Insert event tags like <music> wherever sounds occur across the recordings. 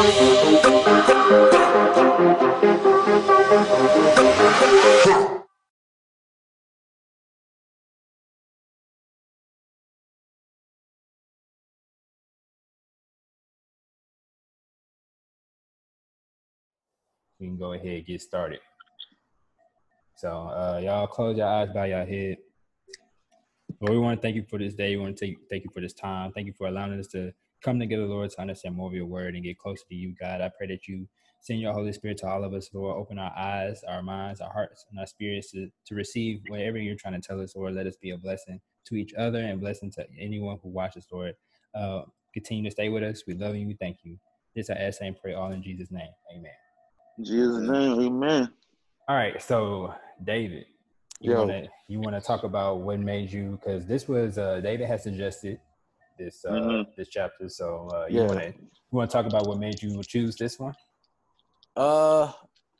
we can go ahead and get started. So uh, y'all close your eyes, bow your head. Lord, we want to thank you for this day. We want to thank, thank you for this time. Thank you for allowing us to come together, Lord, to understand more of your word and get closer to you, God. I pray that you send your Holy Spirit to all of us, Lord. Open our eyes, our minds, our hearts, and our spirits to, to receive whatever you're trying to tell us, Lord. Let us be a blessing to each other and blessing to anyone who watches, Lord. Uh, continue to stay with us. We love you. We thank you. This I ask and pray all in Jesus' name. Amen. Jesus' name, amen. All right, so David, you Yo. wanna you wanna talk about what made you because this was uh David had suggested this uh Mhm. this chapter. So uh you Yeah. wanna you wanna talk about what made you choose this one? Uh,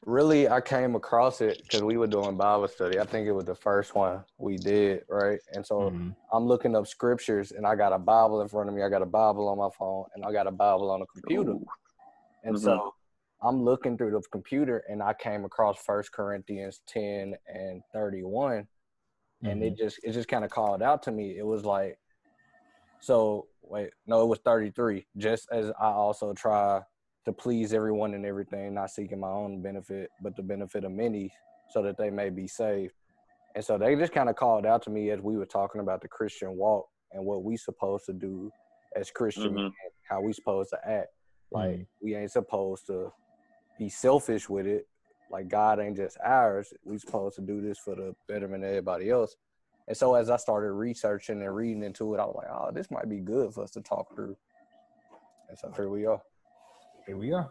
really, I came across it because we were doing Bible study. I think it was the first one we did, right? And so Mhm. I'm looking up scriptures, and I got a Bible in front of me. I got a Bible on my phone, and I got a Bible on a computer. Ooh. And so I'm looking through the computer, and I came across First Corinthians 10 and 31, and it just it just kind of called out to me. It was like, so wait, no, it was 33. Just as I also try to please everyone and everything, not seeking my own benefit, but the benefit of many, so that they may be saved. And so they just kind of called out to me as we were talking about the Christian walk and what we supposed to do as Christian Mhm. men, how we supposed to act. Like Mhm. we ain't supposed to be selfish with it. Like God ain't just ours. We supposed to do this for the betterment of everybody else. And so as I started researching and reading into it, I was like, oh, this might be good for us to talk through. And so here we are. Here we are.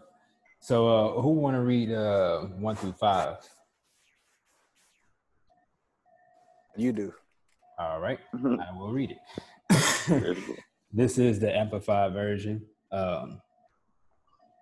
So uh who wanna read uh one through five? You do. All right, Mhm. I will read it. <laughs> This is the amplified version. Um,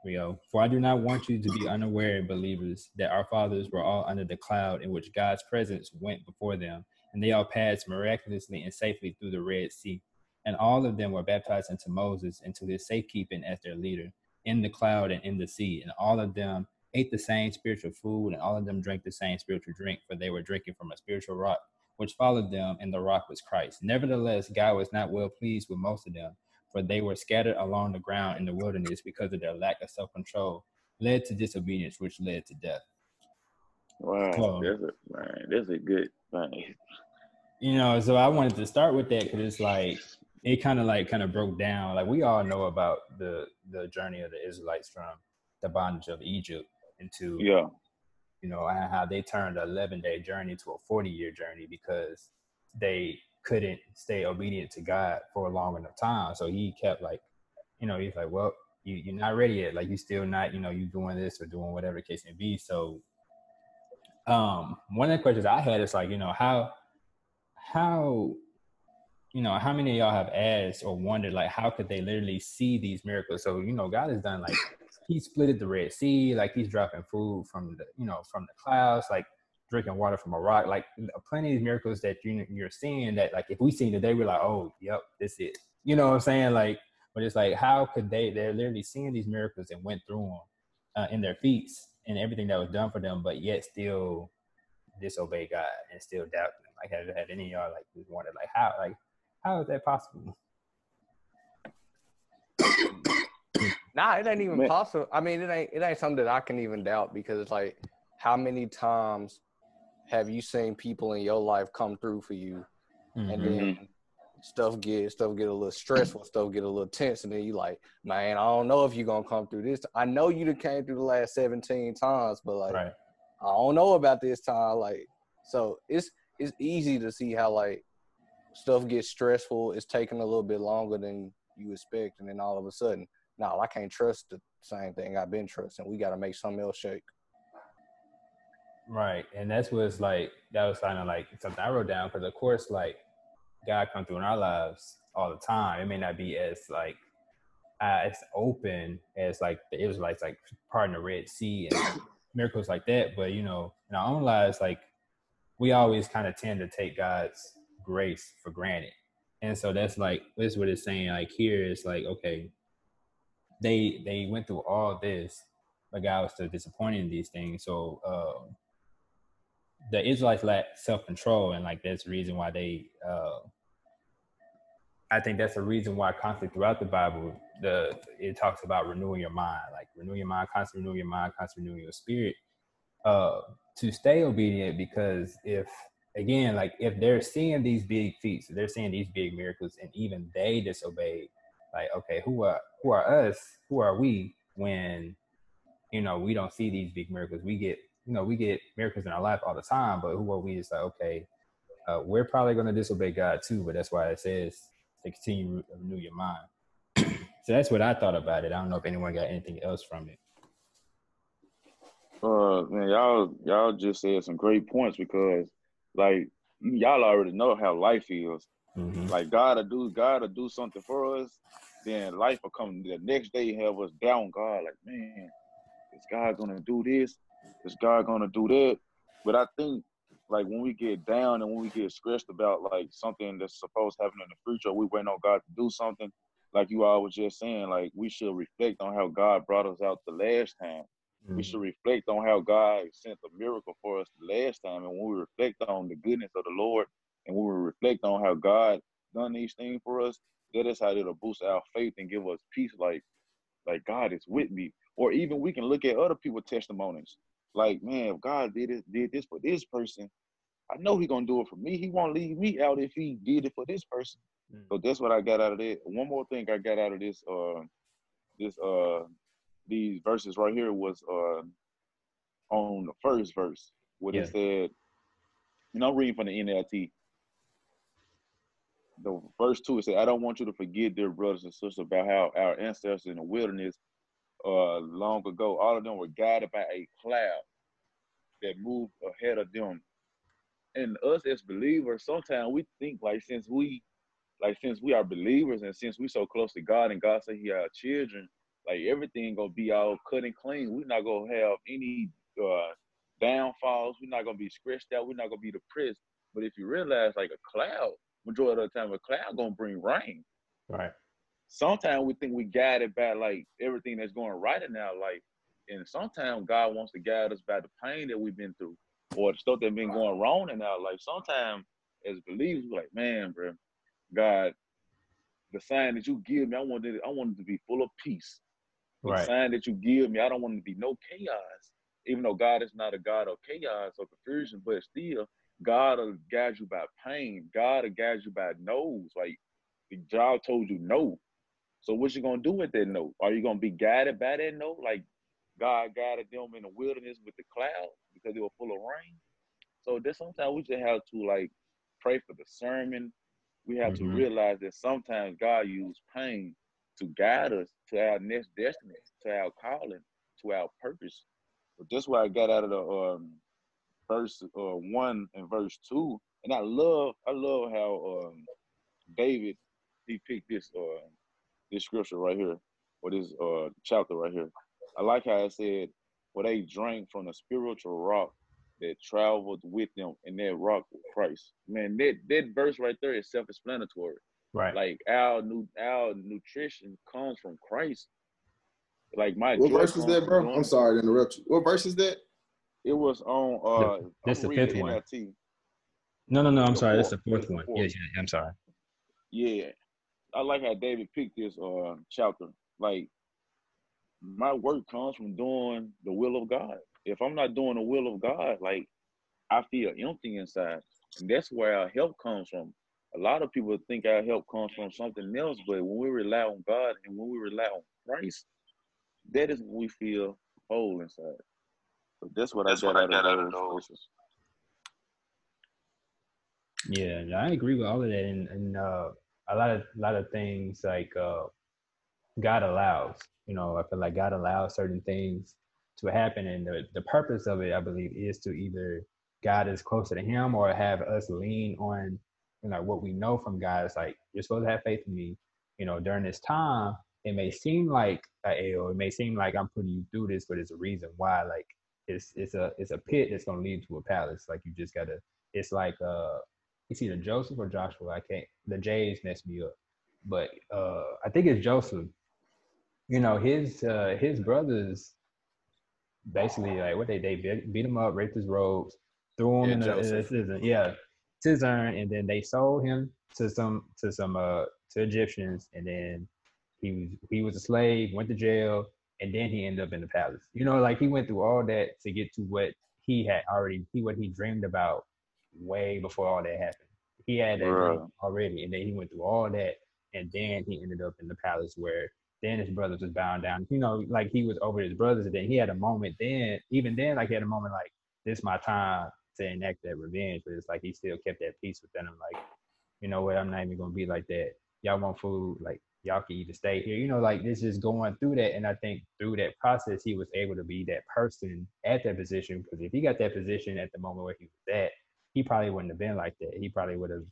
we go. For I do not want you to be unaware, believers, that our fathers were all under the cloud in which God's presence went before them, and they all passed miraculously and safely through the Red Sea. And all of them were baptized into Moses, into his safekeeping as their leader, in the cloud and in the sea. And all of them ate the same spiritual food, and all of them drank the same spiritual drink, for they were drinking from a spiritual rock which followed them, and the rock was Christ. Nevertheless, God was not well pleased with most of them, for they were scattered along the ground in the wilderness because of their lack of self control, led to disobedience, which led to death. Wow, that's a man. That's a good thing. You know, so I wanted to start with that because it's like it kind of like kind of broke down. Like we all know about the the journey of the Israelites from the bondage of Egypt into Yeah, you know, and how they turned an 11 day journey to a 40 year journey because they couldn't stay obedient to God for a long enough time. So he kept like, you know, he's like, well, you, you're not ready yet. Like you're still not, you know, you doing this or doing whatever the case may be. So um, one of the questions I had is like, you know, how, how, you know, how many of y'all have asked or wondered like, how could they literally see these miracles? So, you know, God has done like he splitted the Red Sea, like he's dropping food from the, you know, from the clouds, like drinking water from a rock, like plenty of miracles that you you're seeing that, like if we seen today, we're like, oh, yep, this is. You know what I'm saying? Like, but it's like, how could they? They're literally seeing these miracles and went through them uh, in their feats and everything that was done for them, but yet still disobey God and still doubt Him. Like, have, have any of y'all like just wondered, like, how, like, how is that possible? <coughs> Nah, it ain't even Man. possible. I mean, it ain't it ain't something that I can even doubt because it's like, how many times have you seen people in your life come through for you, and Mhm. then stuff get stuff get a little stressful, stuff get a little tense, and then you like, man, I don't know if you're gonna come through this. I know you came through the last 17 times, but like, right. I don't know about this time. Like, so it's it's easy to see how like stuff gets stressful. It's taking a little bit longer than you expect, and then all of a sudden, no, I can't trust the same thing I've been trusting. We got to make something else shake. Right, and that's what's like. That was kind of like something I wrote down because, of course, like God come through in our lives all the time. It may not be as like uh, as open as like the Israelites, like parting the Red Sea and <coughs> miracles like that. But you know, in our own lives, like we always kind of tend to take God's grace for granted, and so that's like that's what it's saying. Like here, it's like okay, they they went through all this, but God was still disappointed in these things. So uh, the Israelites lack self control, and like that's the reason why they. Uh, I think that's the reason why constantly throughout the Bible, the it talks about renewing your mind, like renewing your mind, constantly renewing your mind, constantly renewing your spirit, uh, to stay obedient. Because if again, like if they're seeing these big feats, they're seeing these big miracles, and even they disobeyed, like okay, who are who are us? Who are we when you know we don't see these big miracles? We get you know we get miracles in our life all the time, but who are we? It's like okay, uh, we're probably going to disobey God too, but that's why it says to continue to renew your mind. <clears throat> so that's what I thought about it. I don't know if anyone got anything else from it. Uh, man, y'all, y'all just said some great points because, like, y'all already know how life is. Mm-hmm. Like, God to do, God to do something for us, then life will come the next day have us down. God, like, man, is God gonna do this? Is God gonna do that? But I think like when we get down and when we get stressed about like something that's supposed to happen in the future, we wait on God to do something. Like you all was just saying, like we should reflect on how God brought us out the last time. Mm-hmm. We should reflect on how God sent a miracle for us the last time. And when we reflect on the goodness of the Lord and when we reflect on how God done these things for us, that is how it'll boost our faith and give us peace like like God is with me. Or even we can look at other people's testimonies. Like, man, if God did it, did this for this person, I know He gonna do it for me. He won't leave me out if He did it for this person. Mm. So that's what I got out of it. One more thing I got out of this, uh, this, uh, these verses right here was uh, on the first verse, what Yeah. it said. And I'm reading from the NLT. The verse two it said, "I don't want you to forget, dear brothers and sisters, about how our ancestors in the wilderness, uh, long ago, all of them were guided by a cloud that moved ahead of them and us as believers, sometimes we think like since we like since we are believers and since we so close to God and God said He our children, like everything gonna be all cut and clean. We're not gonna have any uh downfalls. We're not gonna be scratched out. We're not gonna be depressed. But if you realize, like a cloud, majority of the time, a cloud gonna bring rain. Right. Sometimes we think we guided by like everything that's going right in our life, and sometimes God wants to guide us by the pain that we've been through or the stuff that's been going wrong in our life. Sometimes as believers, we're like, man, bro, God, the sign that you give me, I want it, I want it to be full of peace. The Right. sign that you give me, I don't want it to be no chaos. Even though God is not a God of chaos or confusion, but still, God will guide you by pain. God will guide you by no's. Like the job told you no. So what you gonna do with that note? Are you gonna be guided by that note, Like God guided them in the wilderness with the cloud because they were full of rain. So that sometimes we just have to like pray for the sermon. We have Mhm. to realize that sometimes God used pain to guide us to our next destiny, to our calling, to our purpose. But that's what I got out of the um, verse uh, one and verse two. And I love, I love how um, David he picked this uh, this scripture right here, or this uh, chapter right here. I like how it said, "For they drank from the spiritual rock that traveled with them, and that rock was Christ." Man, that that verse right there is self-explanatory. Right. Like our new our nutrition comes from Christ. Like my What verse is that, bro? doing- I'm sorry to interrupt you. What verse is that? It was on. uh That's I'm the reading fifth one. No, no, no. I'm the sorry. That's the fourth. fourth That's the one. fourth. Yeah, yeah. I'm sorry. Yeah, I like how David picked this uh chapter. Like my work comes from doing the will of God. If I'm not doing the will of God, like I feel empty inside, and that's where our help comes from. A lot of people think our help comes from something else, but when we rely on God and when we rely on Christ, that is when we feel whole inside. So that's what That's I got, what I out, got of out of those those. verses. Yeah, yeah, I agree with all of that, and, and uh, a lot of a lot of things like uh, God allows. You know, I feel like God allows certain things to happen, and the the purpose of it, I believe, is to either God is closer to Him or have us lean on, you know, what we know from God. It's like you're supposed to have faith in me. You know, during this time, it may seem like a or it may seem like I'm putting you through this, but there's a reason why. Like it's it's a it's a pit that's gonna lead to a palace. Like you just gotta. It's like uh it's either Joseph or Joshua. I can't. The J's messed me up, but uh, I think it's Joseph. you know, his uh his brothers basically like what they they beat, beat him up, raped his robes, threw him Yeah, in the, in the Joseph. cistern, yeah, cistern, and then they sold him to some to some uh to Egyptians, and then he was he was a slave, went to jail, and then he ended up in the palace. You know, like he went through all that to get to what he had already he what he dreamed about way before all that happened. He had that Bruh. already, and then he went through all that, and then he ended up in the palace where then his brothers was bound down. You know, like he was over his brothers, and then he had a moment. Then even then, like he had a moment like this, my time to enact that revenge. But it's like he still kept that peace within him. Like, you know what? I'm not even gonna be like that. Y'all want food? Like y'all can either stay here. You know, like this is going through that, and I think through that process, he was able to be that person at that position. Because if he got that position at the moment where he was at, he probably wouldn't have been like that. He probably would have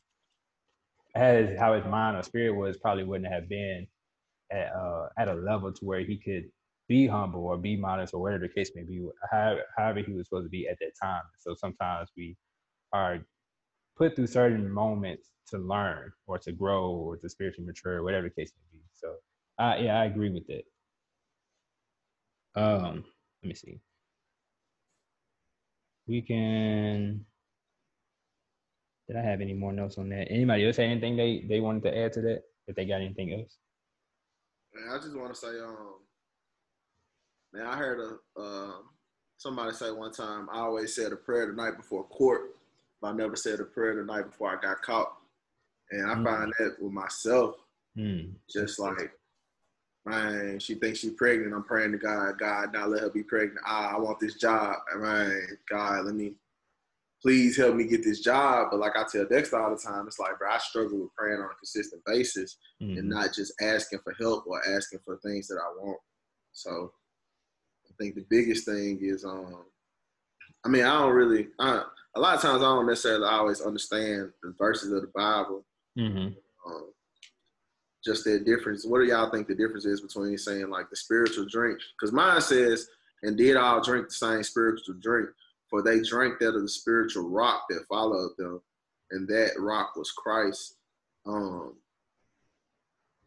as how his mind or spirit was probably wouldn't have been at uh, at a level to where he could be humble or be modest or whatever the case may be, however, however he was supposed to be at that time. So sometimes we are put through certain moments to learn or to grow or to spiritually mature, whatever the case may be. So uh, yeah, I agree with that. Um, let me see. We can. Did I have any more notes on that? Anybody else have anything they they wanted to add to that? If they got anything else? Man, I just want to say, um, man, I heard a um somebody say one time, I always said a prayer the night before court, but I never said a prayer the night before I got caught. And I Mm. find that with myself, Hmm. just like, man, she thinks she's pregnant. I'm praying to God, God, not let her be pregnant. Ah, I want this job. Man, God, let me, please help me get this job. But like I tell Dexter all the time, it's like, bro, I struggle with praying on a consistent basis and Hmm. not just asking for help or asking for things that I want. So I think the biggest thing is, um, I mean, I don't really, I, a lot of times I don't necessarily always understand the verses of the Bible hmm um, just their difference. What do y'all think the difference is between saying like the spiritual drink? Because mine says, and did all drink the same spiritual drink, for they drank that of the spiritual rock that followed them, and that rock was Christ. Um,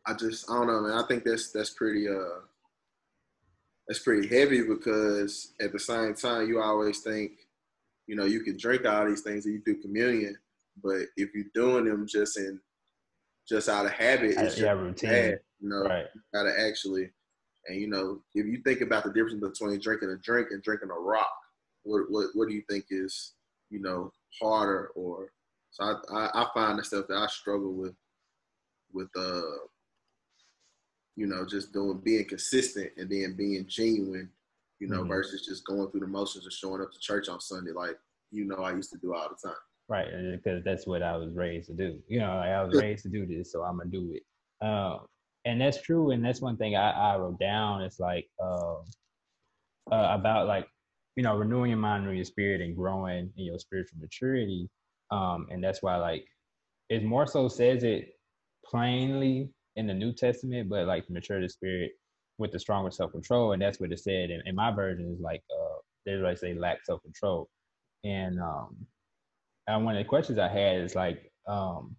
I just I don't know, man. I think that's that's pretty uh that's pretty heavy because at the same time you always think, you know, you can drink all these things and you do communion, but if you're doing them just in just out of habit, it's just yeah, routine. bad. You know, Right. you gotta actually, and you know, if you think about the difference between drinking a drink and drinking a rock, what what what do you think is you know harder or? So I I, I find the stuff that I struggle with with uh you know just doing being consistent and then being genuine, you know, Mhm. versus just going through the motions of showing up to church on Sunday like you know I used to do all the time. Right, because that's what I was raised to do. You know, like I was raised to do this, so I'm gonna do it. Um, and that's true, and that's one thing I, I wrote down. It's like um, uh, about like you know renewing your mind, renewing your spirit, and growing in your spiritual maturity. Um, and that's why like it more so says it plainly in the New Testament, but like mature the spirit with the stronger self control, and that's what it said. In my version is like uh, they like say lack self control, and um, and one of the questions I had is like, um,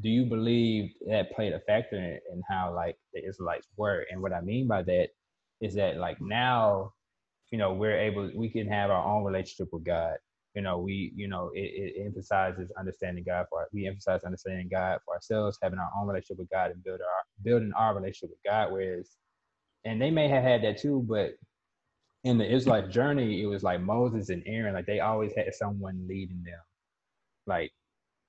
do you believe that played a factor in, in how like the Israelites were? And what I mean by that is that like now, you know, we're able, we can have our own relationship with God. You know, we, you know, it, it emphasizes understanding God for we emphasize understanding God for ourselves, having our own relationship with God, and build our building our relationship with God. Whereas, and they may have had that too, but in the Israelite journey, it was like Moses and Aaron, like they always had someone leading them like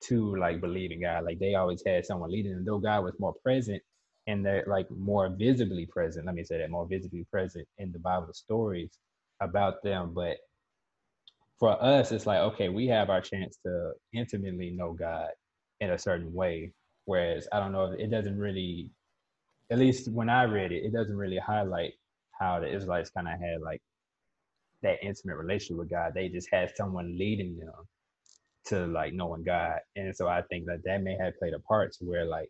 to like believe in God. Like they always had someone leading them, though God was more present and they're like more visibly present. Let me say that more visibly present in the Bible stories about them. But for us, it's like, okay, we have our chance to intimately know God in a certain way. Whereas I don't know, it doesn't really, at least when I read it, it doesn't really highlight how the Israelites kind of had like that intimate relationship with God. They just had someone leading them to like knowing God. And so I think that that may have played a part to where like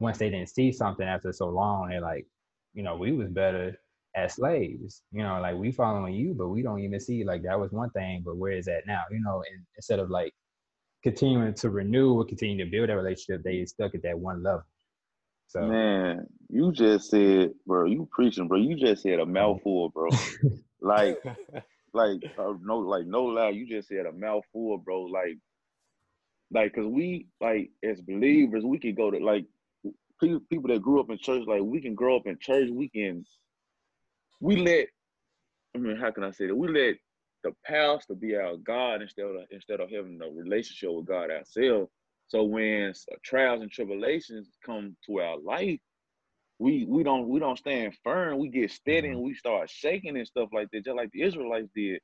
once they didn't see something after so long, they're like, you know, we was better as slaves. You know, like we following you, but we don't even see like that was one thing, but where is that now? You know, and instead of like continuing to renew or continue to build that relationship, they stuck at that one level. So Man, You just said, bro. You preaching, bro. You just said a mouthful, bro. <laughs> like, like uh, no, like no lie. You just said a mouthful, bro. Like, like, cause we like as believers, we can go to like people people that grew up in church. Like, we can grow up in church. We can, we let. I mean, how can I say that? We let the pastor be our God instead of instead of having a relationship with God ourselves. So when trials and tribulations come to our life, we we don't we don't stand firm. We get steady mm-hmm. and we start shaking and stuff like that, just like the Israelites did.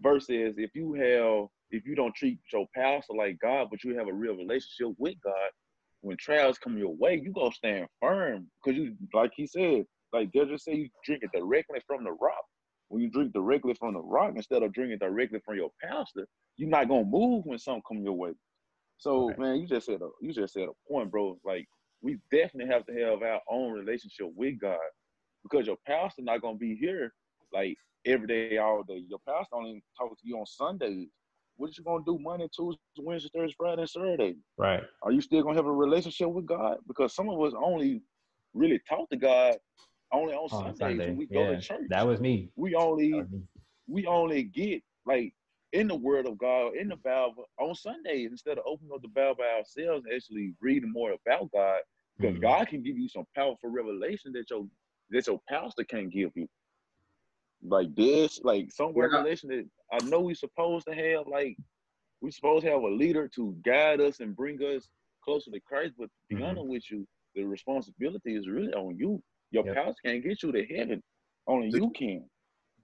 Versus if you have if you don't treat your pastor like God, but you have a real relationship with God, when trials come your way, you gonna stand firm because you like he said, like they just say you drink it directly from the rock. When you drink directly from the rock instead of drinking directly from your pastor, you're not gonna move when something come your way. So man, you just said a you just said a point, bro. Like we definitely have to have our own relationship with God because your pastor not gonna be here like every day, all day. Your pastor only talk to you on Sundays. What you gonna do Monday, Tuesday, Wednesday, Thursday, Friday, and Saturday? Right. Are you still gonna have a relationship with God? Because some of us only really talk to God only on, on Sundays Sunday. when we yeah, go to church. That was me. We only me. we only get like in the Word of God, in the Bible on Sundays instead of opening up the Bible by ourselves and actually reading more about God. Because mm-hmm. God can give you some powerful revelation that your that your pastor can't give you. Like this, like some yeah. revelation that I know we supposed to have, like we supposed to have a leader to guide us and bring us closer to Christ. But to be mm-hmm. honest with you, the responsibility is really on you. Your yep. pastor can't get you to heaven. Only you can.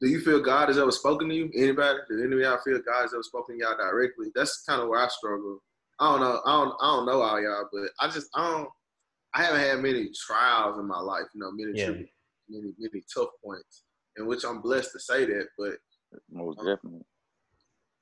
Do you feel God has ever spoken to you? Anybody? Did any of y'all feel God has ever spoken to y'all directly? That's kind of where I struggle. I don't know. I don't. I don't know all y'all, but I just I don't. I haven't had many trials in my life. You know, many yeah. many many tough points, in which I'm blessed to say that. But most um, definitely.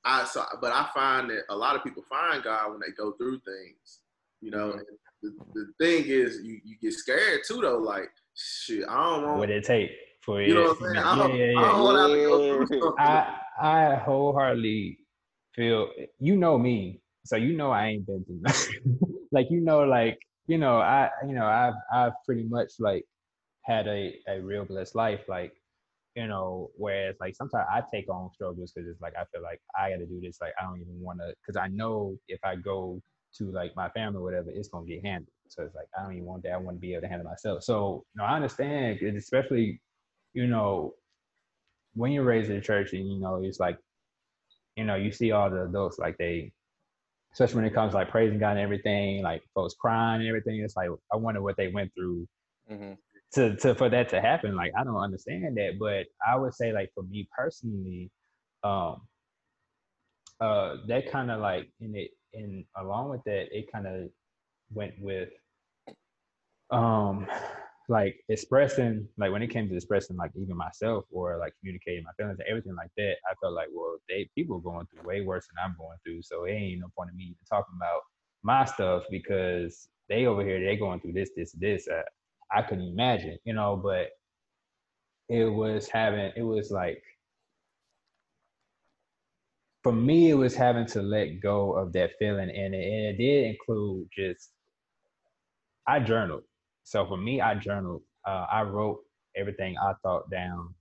I so, but I find that a lot of people find God when they go through things. You know, mm-hmm. the, the thing is, you you get scared too though. Like shit, I don't know. what it take for you. know what I'm saying? Yeah, yeah, to I I wholeheartedly feel you know me, so you know I ain't been through nothing. <laughs> like you know, like you know, I you know I've I've pretty much like had a a real blessed life. Like you know, whereas like sometimes I take on struggles because it's like I feel like I got to do this. Like I don't even want to because I know if I go to like my family or whatever, it's gonna get handled. So it's like I don't even want that. I want to be able to handle myself. So you know, I understand, especially you know when you're raised in the church and you know it's like you know you see all the adults like they especially when it comes to like praising God and everything, like folks crying and everything. It's like I wonder what they went through mm-hmm. to to for that to happen. Like I don't understand that, but I would say like for me personally, um, uh, that kind of like in it, and along with that, it kind of went with um like expressing like when it came to expressing like even myself or like communicating my feelings and everything like that i felt like well they people going through way worse than i'm going through. So it ain't no point in me even talking about my stuff because they over here they going through this this this uh, i couldn't imagine you know but it was having it was like for me it was having to let go of that feeling. And it, and it did include just i journaled so for me, I journaled. Uh, I wrote everything I thought down.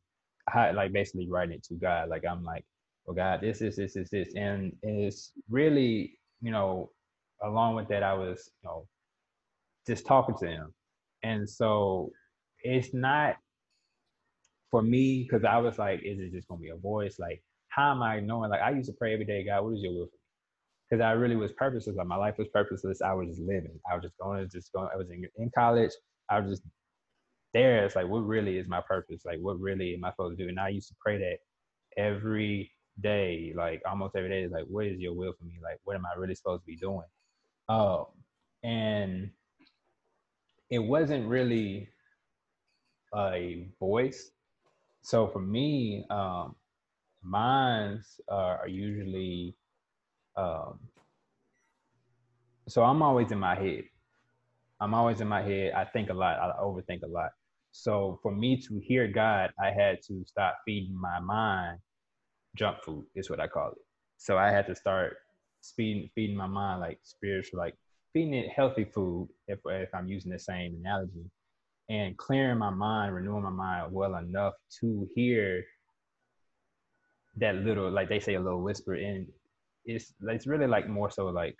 I like basically writing it to God. Like I'm like, well, God, this is this is this, and it's really, you know, along with that, I was, you know, just talking to Him, and so it's not for me because I was like, is it just gonna be a voice? Like, how am I knowing? Like, I used to pray every day, God, what is your will for because I really was purposeless. Like my life was purposeless. I was just living. I was just going, just going. I was in, in college. I was just there. It's like, what really is my purpose? Like, what really am I supposed to do? And I used to pray that every day, like almost every day. Is like, what is your will for me? Like, what am I really supposed to be doing? Um, and it wasn't really a voice. So for me, um, mines are usually um, so I'm always in my head. I'm always in my head. I think a lot. I overthink a lot. So for me to hear God, I had to stop feeding my mind junk food. Is what I call it. So I had to start feeding feeding my mind like spiritual, like feeding it healthy food. If if I'm using the same analogy, and clearing my mind, renewing my mind well enough to hear that little, like they say, a little whisper. And it's it's really like more so like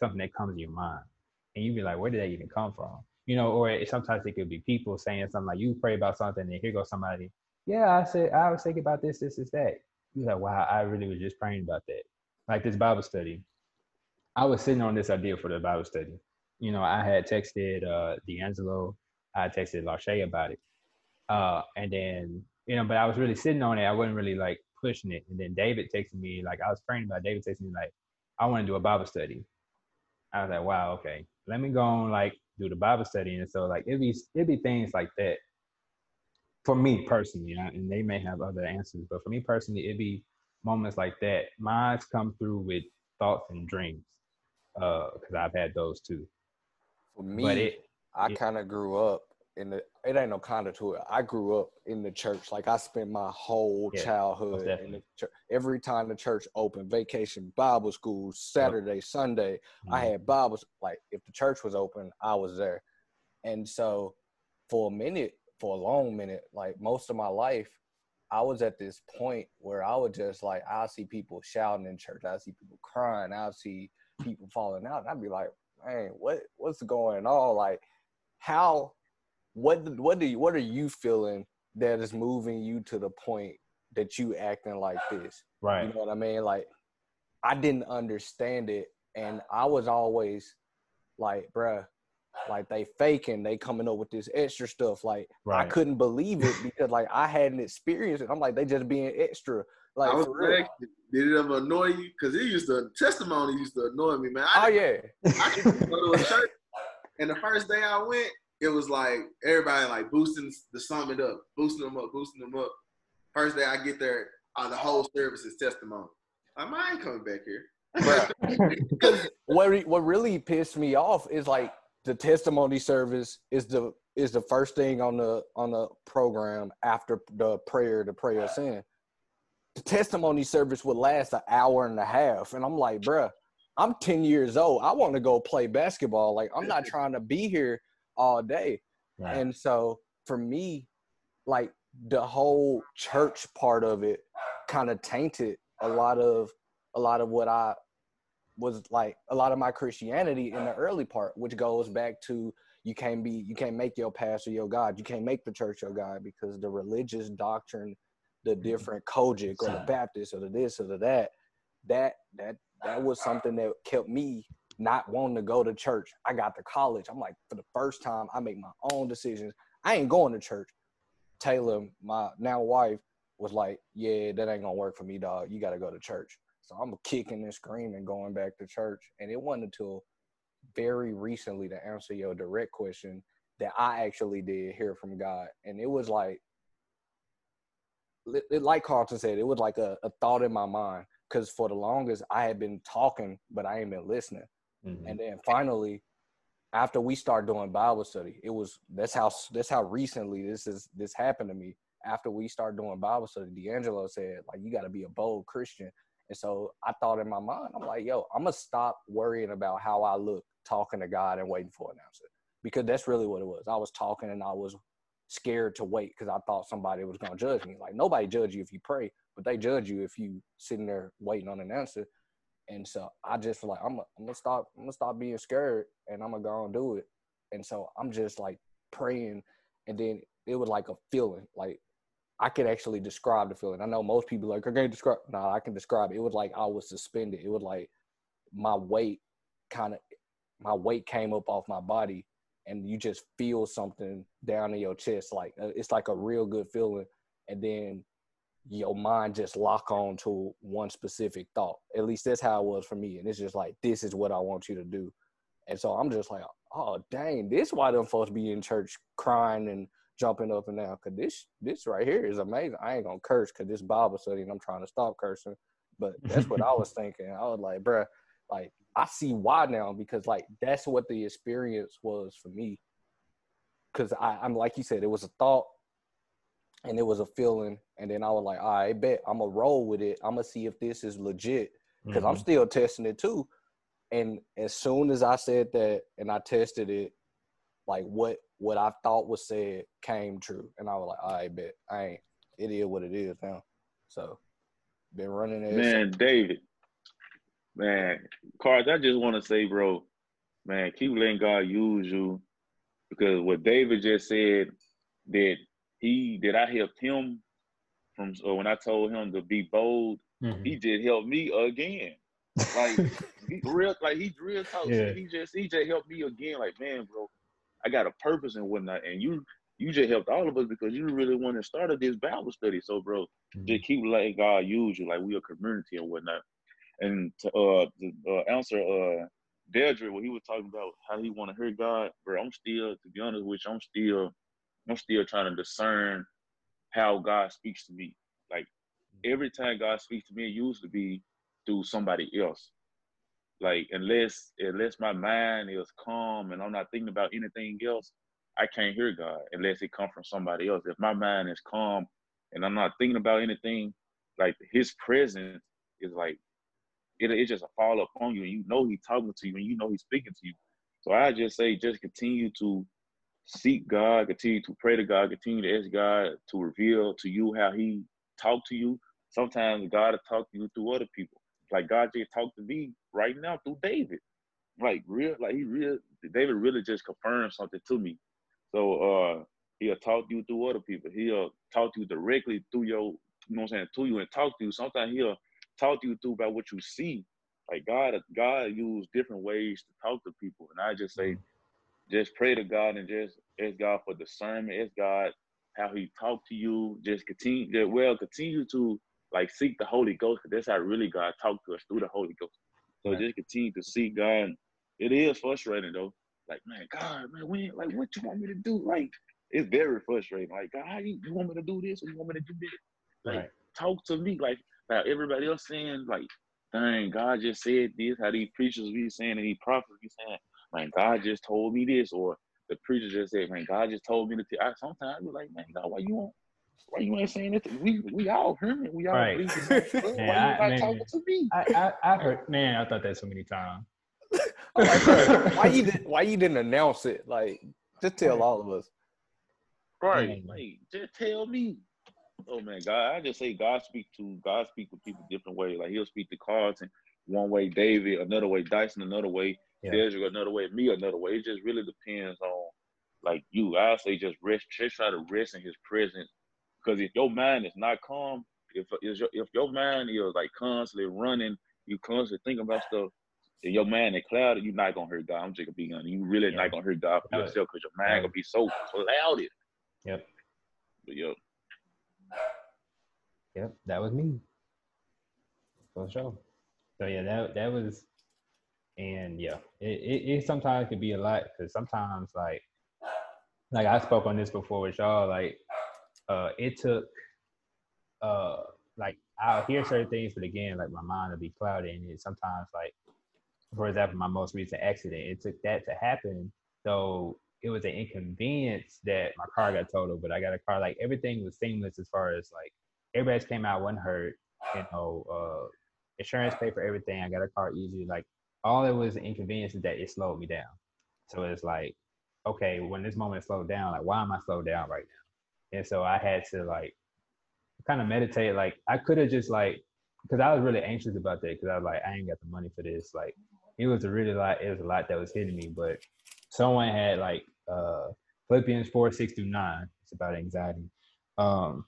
something that comes to your mind, and you be like, where did that even come from? You know, or it, sometimes it could be people saying something like you pray about something, and here goes somebody. Yeah, I said I was thinking about this, this, is that. You're like, wow, I really was just praying about that. Like this Bible study. I was sitting on this idea for the Bible study. You know, I had texted uh D'Angelo, I texted Lachey about it. Uh, and then, you know, but I was really sitting on it. I wasn't really like pushing it. And then David texted me, like I was praying about David texted me like, I want to do a Bible study. I was like, wow, okay. Let me go on like do the Bible study. And so like it'd be it'd be things like that. For me personally, and they may have other answers, but for me personally, it'd be moments like that. Mine's come through with thoughts and dreams. Uh, because I've had those too. For me, but it, I kind of grew up in the it ain't no kind of to it. I grew up in the church. Like I spent my whole yeah, childhood in the church. Every time the church opened, vacation, Bible school, Saturday, yep. Sunday, mm-hmm. I had Bibles. Like if the church was open, I was there. And so for a minute, for a long minute, like most of my life, I was at this point where I would just like i see people shouting in church, I see people crying, I see people falling out, and I'd be like, man, what what's going on? Like how what what do you what are you feeling that is moving you to the point that you acting like this? Right. You know what I mean? Like I didn't understand it and I was always like, bruh, like they faking, they coming up with this extra stuff. Like right. I couldn't believe it because like I hadn't experienced it. I'm like, they just being extra. Like I was real. Did it ever annoy you? Because it used to testimony used to annoy me, man. I oh yeah. I used to go to a church, and the first day I went, it was like everybody like boosting the summit up, boosting them up, boosting them up. First day I get there, uh, the whole service is testimony. I'm I ain't coming back here. <laughs> What what really pissed me off is like the testimony service is the is the first thing on the on the program after the prayer to pray us in. The testimony service would last an hour and a half, and I'm like, bruh, I'm 10 years old. I want to go play basketball. Like I'm not <laughs> trying to be here all day. Right. And so for me, like the whole church part of it kind of tainted a lot of a lot of what I was like a lot of my Christianity in the early part, which goes back to you can't be you can't make your pastor your God. You can't make the church your God because the religious doctrine, the mm-hmm. different COGIC or the Baptist or the this or the that, that that that was something that kept me not wanting to go to church. I got to college. I'm like, for the first time, I make my own decisions. I ain't going to church. Taylor, my now wife, was like, yeah, that ain't gonna work for me, dog. You gotta go to church. So I'm kicking and screaming going back to church. And it wasn't until very recently to answer your direct question that I actually did hear from God. And it was like, it, like Carlton said, it was like a, a thought in my mind. Because for the longest, I had been talking, but I ain't been listening. Mm-hmm. And then finally, after we start doing Bible study, it was that's how that's how recently this is this happened to me. After we start doing Bible study, D'Angelo said like you got to be a bold Christian, and so I thought in my mind, I'm like, yo, I'm gonna stop worrying about how I look talking to God and waiting for an answer because that's really what it was. I was talking and I was scared to wait because I thought somebody was gonna judge me. Like nobody judge you if you pray, but they judge you if you sitting there waiting on an answer. And so I just like I'm, I'm gonna stop. I'm gonna stop being scared, and I'm gonna go and do it. And so I'm just like praying, and then it was like a feeling. Like I could actually describe the feeling. I know most people like I can't describe. No, I can describe it. It was like I was suspended. It was like my weight kind of my weight came up off my body, and you just feel something down in your chest. Like uh, it's like a real good feeling, and then your mind just lock on to one specific thought. At least that's how it was for me. And it's just like, this is what I want you to do. And so I'm just like, oh dang, this why them folks be in church crying and jumping up and down. Cause this this right here is amazing. I ain't gonna curse because this Bible study and I'm trying to stop cursing. But that's what I <laughs> was thinking. I was like, bruh, like I see why now because like that's what the experience was for me. Cause I, I'm like you said, it was a thought and it was a feeling. And then I was like, all right, bet I'm gonna roll with it. I'm gonna see if this is legit because mm-hmm. I'm still testing it too. And as soon as I said that and I tested it, like what what I thought was said came true, and I was like, "I bet I ain't. It is what it is now." So, been running it. Man, David, man, Cards. I just want to say, bro, man, keep letting God use you because what David just said that he that I helped him from uh, when I told him to be bold, mm-hmm. he just helped me again. Like <laughs> he real, like he real talk. Yeah. He just he just helped me again. Like man, bro, I got a purpose and whatnot, and you you just helped all of us because you really want to start this Bible study. So, bro, mm-hmm. just keep letting God use you, like we a community and whatnot. And to uh, to, uh answer uh Dedrick, when he was talking about how he want to hear God, bro, I'm still, to be honest with you, I'm still, I'm still trying to discern how God speaks to me. Like every time God speaks to me, it used to be through somebody else. Like unless unless my mind is calm and I'm not thinking about anything else, I can't hear God unless it comes from somebody else. If my mind is calm and I'm not thinking about anything, like His presence is like it it just fall upon you, and you know He's talking to you, and you know He's speaking to you. So I just say, just continue to seek God, continue to pray to God, continue to ask God to reveal to you how He talked to you. Sometimes God will talk to you through other people. Like God just talked to me right now through David. Like real, like he real David really just confirmed something to me. So uh he'll talk to you through other people. He'll talk to you directly through your, you know what I'm saying, to you and talk to you. Sometimes he'll talk to you through about what you see. Like God, God use different ways to talk to people. And I just say, just pray to God and just ask God for discernment. Ask God how He talked to you. Just continue, well, continue to like seek the Holy Ghost, that's how really God talked to us through the Holy Ghost. So right. just continue to seek God. It is frustrating though. Like, man, God, man, when, like, what you want me to do? Like, it's very frustrating. Like, God, how you, you want me to do this or you want me to do this? Like, right. talk to me. Like, now everybody else saying, like, dang, God just said this. How these preachers be saying and these prophets be saying, man, God just told me this, or the preacher just said, man, God just told me to. T-. I sometimes I be like, man, God, why you want? Why you ain't saying it? We we all human. We all right. believe in <laughs> Why man, you not talking to me? I, I I heard man, I thought that so many times. <laughs> like, why you did, why you didn't announce it? Like, just tell all of us. Right. Man. Like, just tell me. Oh man, God, I just say God speak to God speak with people different ways. Like He'll speak to Carlton one way, David another way, Dyson another way, yeah. Dedrick another way, me another way. It just really depends on like you. I say just rest, just try to rest in His presence because if your mind is not calm, if if your, if your mind is like constantly running, you constantly thinking about stuff, and your mind is clouded, you're not gonna hear God. I'm just gonna be honest. You really yeah. not gonna hear God for yourself because your mind gonna be so clouded. Yep. But yep. Yep, that was me. For sure. So yeah, that that was, and yeah, it it, it sometimes could be a lot because sometimes like, like I spoke on this before with y'all, like uh, it took uh, like I'll hear certain things, but again, like my mind will be clouded, and it sometimes like, for example, my most recent accident, it took that to happen. So it was an inconvenience that my car got totaled, but I got a car like everything was seamless as far as like everybody came out, wasn't hurt, you know, uh, insurance paid for everything. I got a car easy. Like all it was inconvenience is that it slowed me down. So it's like, okay, when this moment slowed down, like why am I slowed down right now? And so I had to like kind of meditate. Like I could have just like, because I was really anxious about that because I was like, I ain't got the money for this. Like it was a really lot. It was a lot that was hitting me. But someone had like uh Philippians four six through nine. It's about anxiety. Um,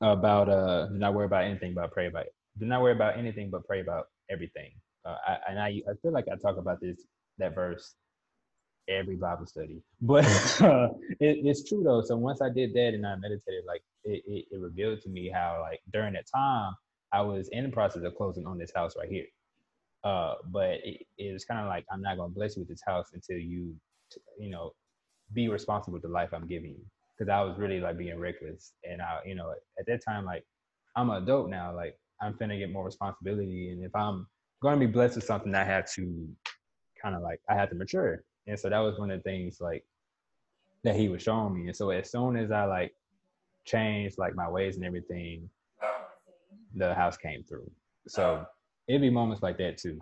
about uh, do not worry about anything, but pray about it. Do not worry about anything, but pray about everything. Uh, I, and I, I feel like I talk about this that verse every Bible study. <laughs> But uh, it, it's true though. So once I did that and I meditated, like it, it, it, revealed to me how like during that time I was in the process of closing on this house right here. Uh, but it, it was kind of like I'm not gonna bless you with this house until you, you know, be responsible with the life I'm giving you. Because I was really like being reckless, and I, you know, at that time like I'm an adult now. Like I'm finna get more responsibility, and if I'm gonna be blessed with something, I had to kind of like I had to mature and so that was one of the things like that he was showing me. And so as soon as I like changed like my ways and everything, the house came through. So it'd be moments like that too.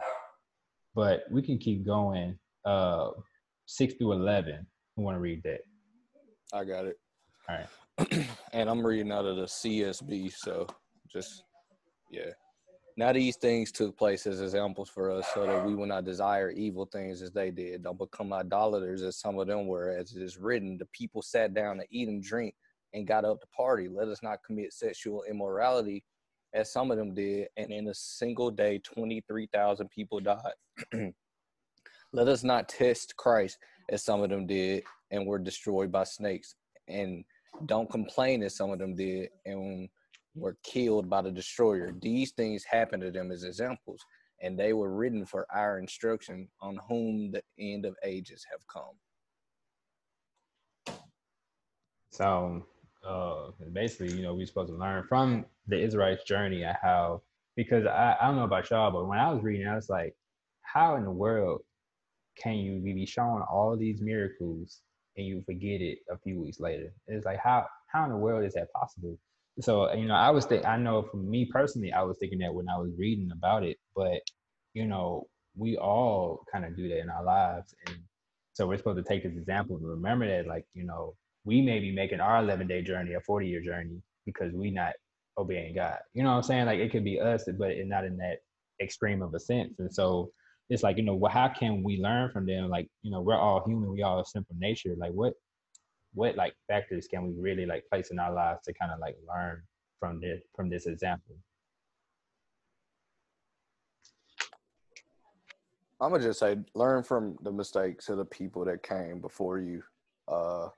But we can keep going. Uh six through eleven. Who wanna read that? I got it. All right. <clears throat> and I'm reading out of the CSB, so just yeah. Now these things took place as examples for us, so that we will not desire evil things as they did. Don't become idolaters as some of them were, as it is written. The people sat down to eat and drink and got up to party. Let us not commit sexual immorality as some of them did, and in a single day, 23,000 people died. <clears throat> Let us not test Christ as some of them did and were destroyed by snakes, and don't complain as some of them did and were killed by the destroyer. These things happened to them as examples, and they were written for our instruction on whom the end of ages have come. So uh, basically, you know, we're supposed to learn from the Israelites' journey and how, because I, I don't know about y'all, but when I was reading, I was like, how in the world can you be showing all these miracles and you forget it a few weeks later? It's like, how, how in the world is that possible? So, you know, I was, th- I know for me personally, I was thinking that when I was reading about it, but, you know, we all kind of do that in our lives. And so we're supposed to take this example and remember that, like, you know, we may be making our 11 day journey a 40 year journey because we not obeying God. You know what I'm saying? Like it could be us, but it's not in that extreme of a sense. And so it's like, you know, well, how can we learn from them? Like, you know, we're all human, we all have simple nature. Like what what like factors can we really like place in our lives to kind of like learn from this from this example? I'm gonna just say learn from the mistakes of the people that came before you. Uh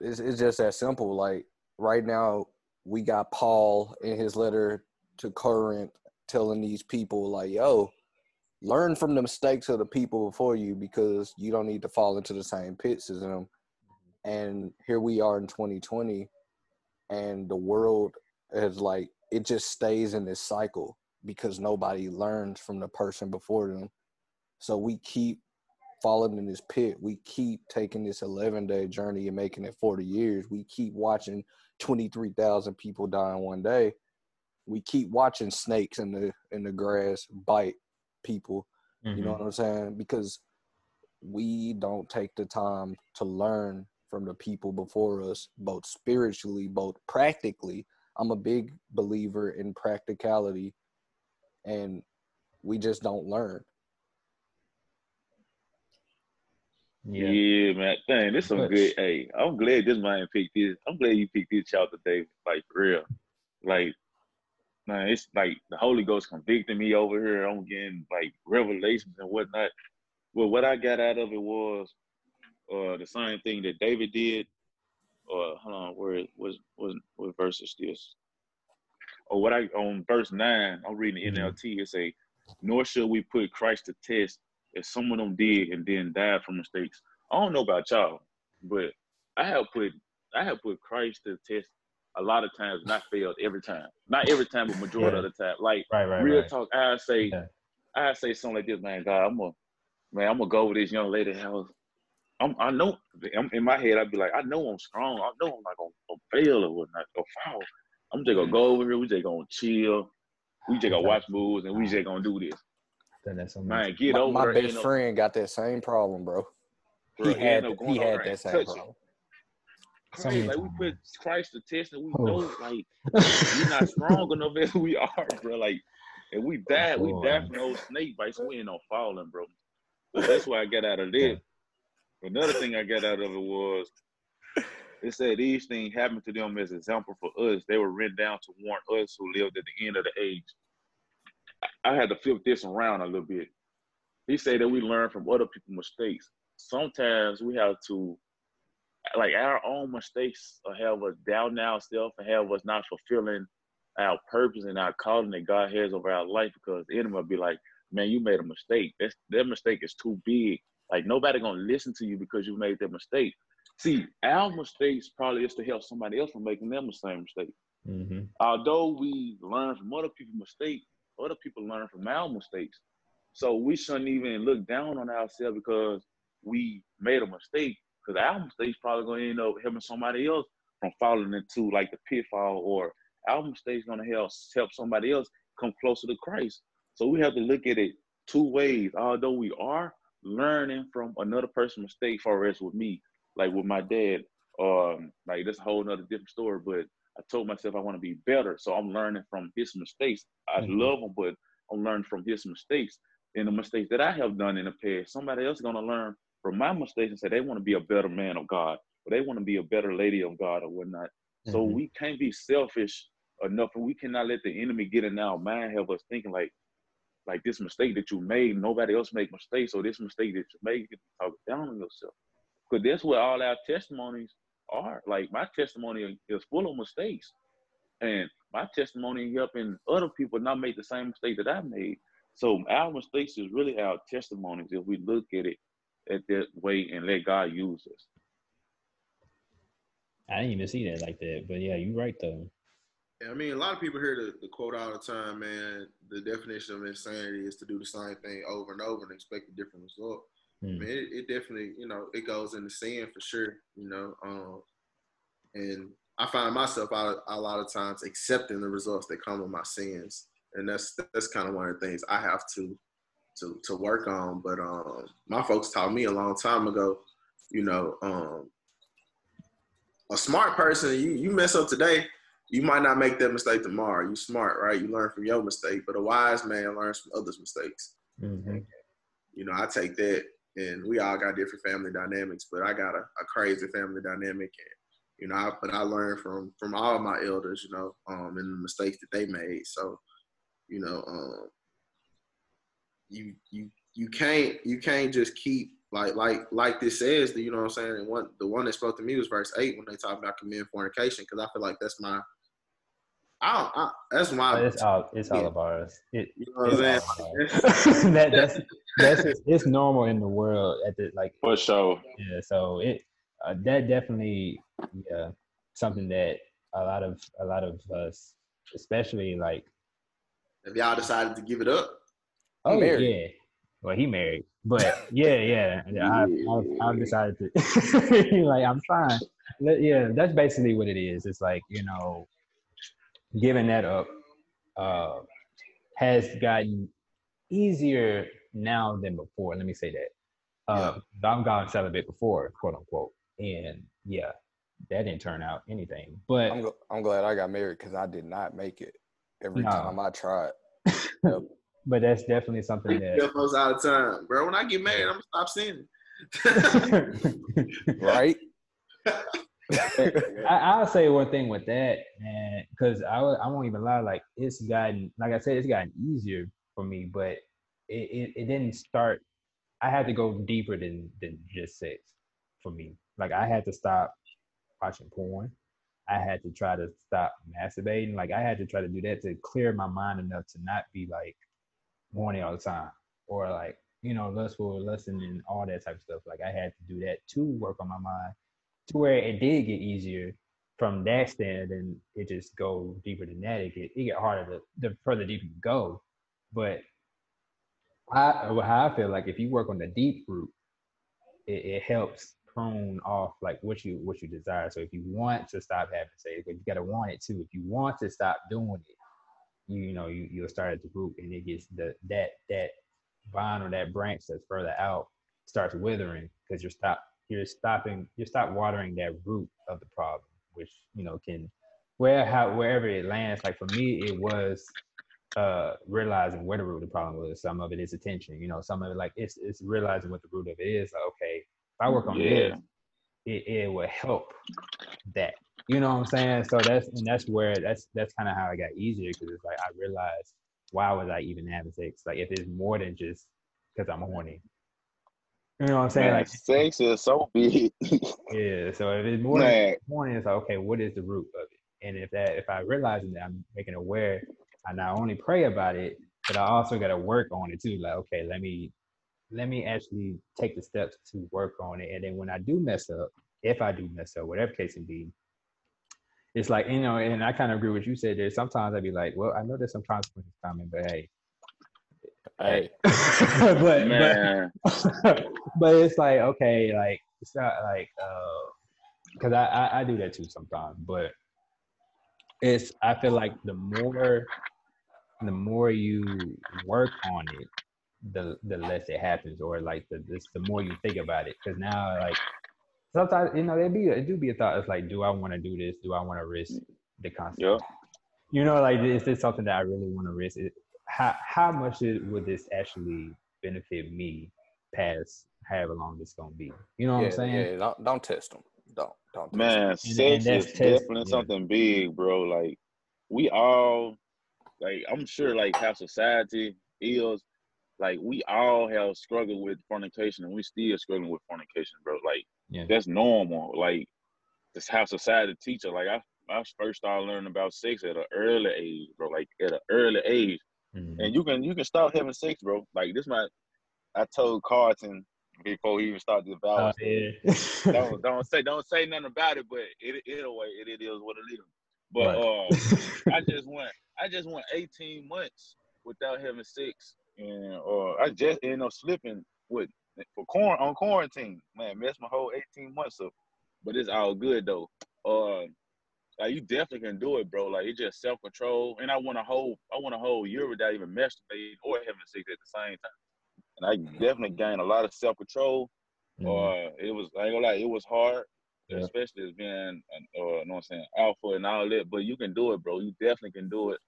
it's, it's just that simple. Like right now, we got Paul in his letter to Corinth telling these people, like, yo, learn from the mistakes of the people before you because you don't need to fall into the same pits as them. And here we are in 2020, and the world is like, it just stays in this cycle because nobody learns from the person before them. So we keep falling in this pit. We keep taking this 11 day journey and making it 40 years. We keep watching 23,000 people die in one day. We keep watching snakes in the in the grass bite people. Mm-hmm. You know mm-hmm. what I'm saying? Because we don't take the time to learn from the people before us, both spiritually, both practically. I'm a big believer in practicality, and we just don't learn. Yeah. yeah, man. Dang, this some good. Hey, I'm glad this man picked this. I'm glad you picked this child today. Like for real. Like, man, it's like the Holy Ghost convicting me over here. I'm getting like revelations and whatnot. Well, what I got out of it was uh the same thing that David did. Uh hold on, where was was what verse is this? Or what I on verse nine, I'm reading the NLT, mm-hmm. it say, Nor should we put Christ to test if some of them did and then died from mistakes. I don't know about y'all, but I have put I have put Christ to test a lot of times, not failed every time. Not every time, but majority yeah. of the time. Like right, right, real right. talk, I say yeah. I say something like this, man. God, I'm gonna man, I'm gonna go with this young lady house. I'm, I know I'm, in my head. I'd be like, I know I'm strong. I know I'm not gonna, gonna fail or whatnot or foul. I'm just gonna mm. go over here. We just gonna chill. We just gonna watch movies and we just gonna do this that's so Man, get my, over My best friend got that same problem, bro. bro he had, he had that same problem. Crazy. Like we put Christ to test and we oh. know like we're not strong enough as we are, bro. Like and we died, we died from those snake bites. We ain't no falling, bro. That's why I got out of this. Another thing I got out of it was it said these things happened to them as example for us. They were written down to warn us who lived at the end of the age. I had to flip this around a little bit. He said that we learn from other people's mistakes. Sometimes we have to, like our own mistakes, or have us doubting ourselves and have us not fulfilling our purpose and our calling that God has over our life because the enemy will be like, man, you made a mistake. That's, that mistake is too big. Like nobody gonna listen to you because you made that mistake. See, our mistakes probably is to help somebody else from making them the same mistake. Mm-hmm. Although we learn from other people's mistakes, other people learn from our mistakes. So we shouldn't even look down on ourselves because we made a mistake. Because our mistakes probably gonna end up helping somebody else from falling into like the pitfall, or our mistakes gonna help help somebody else come closer to Christ. So we have to look at it two ways. Although we are learning from another person's mistake, for as with me, like with my dad, um, like that's a whole nother different story. But I told myself I want to be better, so I'm learning from his mistakes. I Mhm. love him, but I'm learning from his mistakes and the mistakes that I have done in the past. Somebody else is gonna learn from my mistakes and say they want to be a better man of God, or they want to be a better lady of God, or whatnot. So Mhm. we can't be selfish enough, and we cannot let the enemy get in our mind, have us thinking like, like this mistake that you made, nobody else make mistakes, or this mistake that you made, you can talk down on yourself. Because that's what all our testimonies are. Like my testimony is full of mistakes, and my testimony helping other people not make the same mistake that I made. So our mistakes is really our testimonies if we look at it at that way and let God use us. I didn't even see that like that, but yeah, you're right though. Yeah, I mean, a lot of people hear the, the quote all the time, man. The definition of insanity is to do the same thing over and over and expect a different result. I Hmm. mean, it, it definitely, you know, it goes in the sin for sure, you know. Um, and I find myself out a lot of times accepting the results that come with my sins, and that's that's kind of one of the things I have to to to work on. But um, my folks taught me a long time ago, you know, um, a smart person, you you mess up today, you might not make that mistake tomorrow. You smart, right? You learn from your mistake, but a wise man learns from others' mistakes. Mhm. You know, I take that, and we all got different family dynamics, but I got a, a crazy family dynamic, and you know, I, but I learned from from all of my elders, you know, um, and the mistakes that they made. So, you know, um, you you you can't you can't just keep like like like this says, you know what I'm saying. And one the one that spoke to me was verse eight when they talk about committing fornication, because I feel like that's my I don't I, that's my it's all it's all Yeah. of ours. It, you know what I'm saying. all of ours. <laughs> that, that's that's just, it's normal in the world at the like For sure. yeah. So it uh, that definitely yeah something that a lot of a lot of us, especially like If y'all decided to give it up, oh married. yeah, well he married, but <laughs> yeah yeah, I've, I've, I've decided to <laughs> like I'm fine. Let- Yeah, that's basically what it is. It's like you know, giving that up uh, has gotten easier now than before. Let me say that. Uh, I've gone celibate before, quote unquote, and yeah, that didn't turn out anything. But I'm, I'm glad I got married because I did not make it every No. time I tried. <laughs> Yep. But that's definitely something tell that folks out of time, bro. When I get married, I'm gonna stop sinning. <laughs> right? I, I'll say one thing with that, man, because I I won't even lie. Like it's gotten, like I said, it's gotten easier for me, but it, it, it didn't start. I had to go deeper than than just sex for me. Like I had to stop watching porn. I had to try to stop masturbating. Like I had to try to do that to clear my mind enough to not be like horny all the time or like you know lustful, lusting and all that type of stuff. Like I had to do that to work on my mind to where it did get easier from that stand and it just go deeper than that. It get it get harder the, the further deep you go. But I how I feel like if you work on the deep root it, it helps prune off like what you what you desire. So if you want to stop having sex but you got to want it too if you want to stop doing it you, you know you you'll start at the root and it gets the that that vine or that branch that's further out starts withering because you're stop you're stopping you stop watering that root of the problem which you know can where how wherever it lands like for me it was uh realizing where the root of the problem was some of it is attention you know some of it like it's it's realizing what the root of it is like okay if i work on Yeah. this it, it will help that you know what i'm saying so that's and that's where that's that's kind of how it got easier because it's like i realized why was i even having sex like if it's more than just because i'm horny you know what i'm saying Man, like sex is so big. <laughs> yeah, so if it's more than Man, morning, it's like, okay, what is the root of it? And if that, if I realize that I'm making aware, I not only pray about it, but I also got to work on it too. Like, okay, let me, let me actually take the steps to work on it. And then when I do mess up, if I do mess up, whatever case it be, it's like you know, and I kind of agree with you said. There sometimes I'd be like, well, I know there's some consequences coming, but hey, Hey, <laughs> but, but <laughs> but it's like okay, like it's not like uh, because I, I I do that too sometimes, but it's I feel like the more the more you work on it, the the less it happens, or like the this, the more you think about it. Because now like sometimes you know it be it do be a thought. It's like, do I want to do this? Do I want to risk the consequence? Yeah. You know, like is this something that I really want to risk? It, how how much it, would this actually benefit me past however long this gonna be? You know what yeah, I'm saying? yeah, don't don't test them. Don't don't. Test 'em. Man, and sex that's is test- definitely yeah. something big, bro. Like we all, like I'm sure, like how society is. Like we all have struggled with fornication, and we still struggling with fornication, bro. Like Yeah. that's normal. Like that's how society teaches. Like I, I first started learning about sex at an early age, bro. Like at an early age, Mhm. and you can you can start having sex, bro. Like this, my I told Carlton before he even started the vow. Oh, yeah. <laughs> don't <laughs> don't say don't say nothing about it, but it either way it, it is what it is. But uh, <laughs> I just went I just went 18 months without having sex, and or I just ended up slipping with for quarant on quarantine. Man, messed my whole 18 months up, but it's all good though. Uh, like you definitely can do it, bro. Like it's just self control, and I want a whole I want a whole year without even masturbating or having sex at the same time. And I definitely gained a lot of self control. Mhm. Uh, it was I ain't gonna lie, it was hard, Yeah. especially as being, an- uh, you know what I'm saying, alpha and all that. But you can do it, bro. You definitely can do it.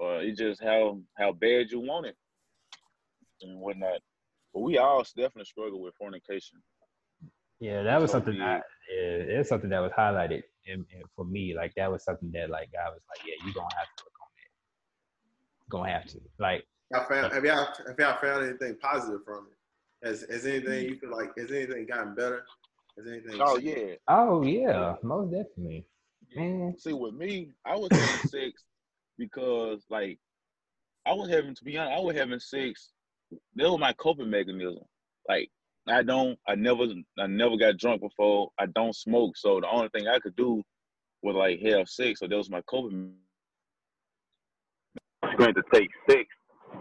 Uh, it's just how how bad you want it and whatnot. But we all definitely struggle with fornication. Yeah, that was So something big. that yeah, it's something that was highlighted in, in- for me. Like that was something that like I was like, yeah, you gonna have to work on that. Gonna have to. Like Y'all found, have y'all have y'all found anything positive from it? Has has anything you feel like has anything gotten better? Has anything? Oh yeah. oh yeah, most definitely. Man. See, with me, I was having sex because, like, I was having to be honest, I was having sex. That was my coping mechanism. Like, I don't, I never, I never got drunk before. I don't smoke, so the only thing I could do was like have sex. So that was my coping. Going to take sex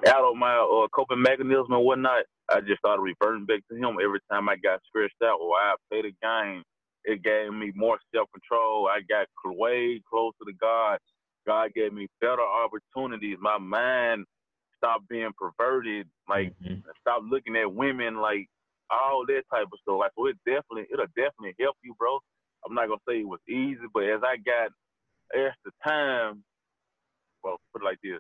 out of my uh, coping mechanism and whatnot. I just started reverting back to him every time I got stressed out or I played a game it gave me more self control. I got way closer to God. God gave me better opportunities. My mind stopped being perverted. Like Mhm. stop looking at women like all that type of stuff. Like so it definitely it'll definitely help you, bro. I'm not gonna say it was easy, but as I got as the time, well, put it like this.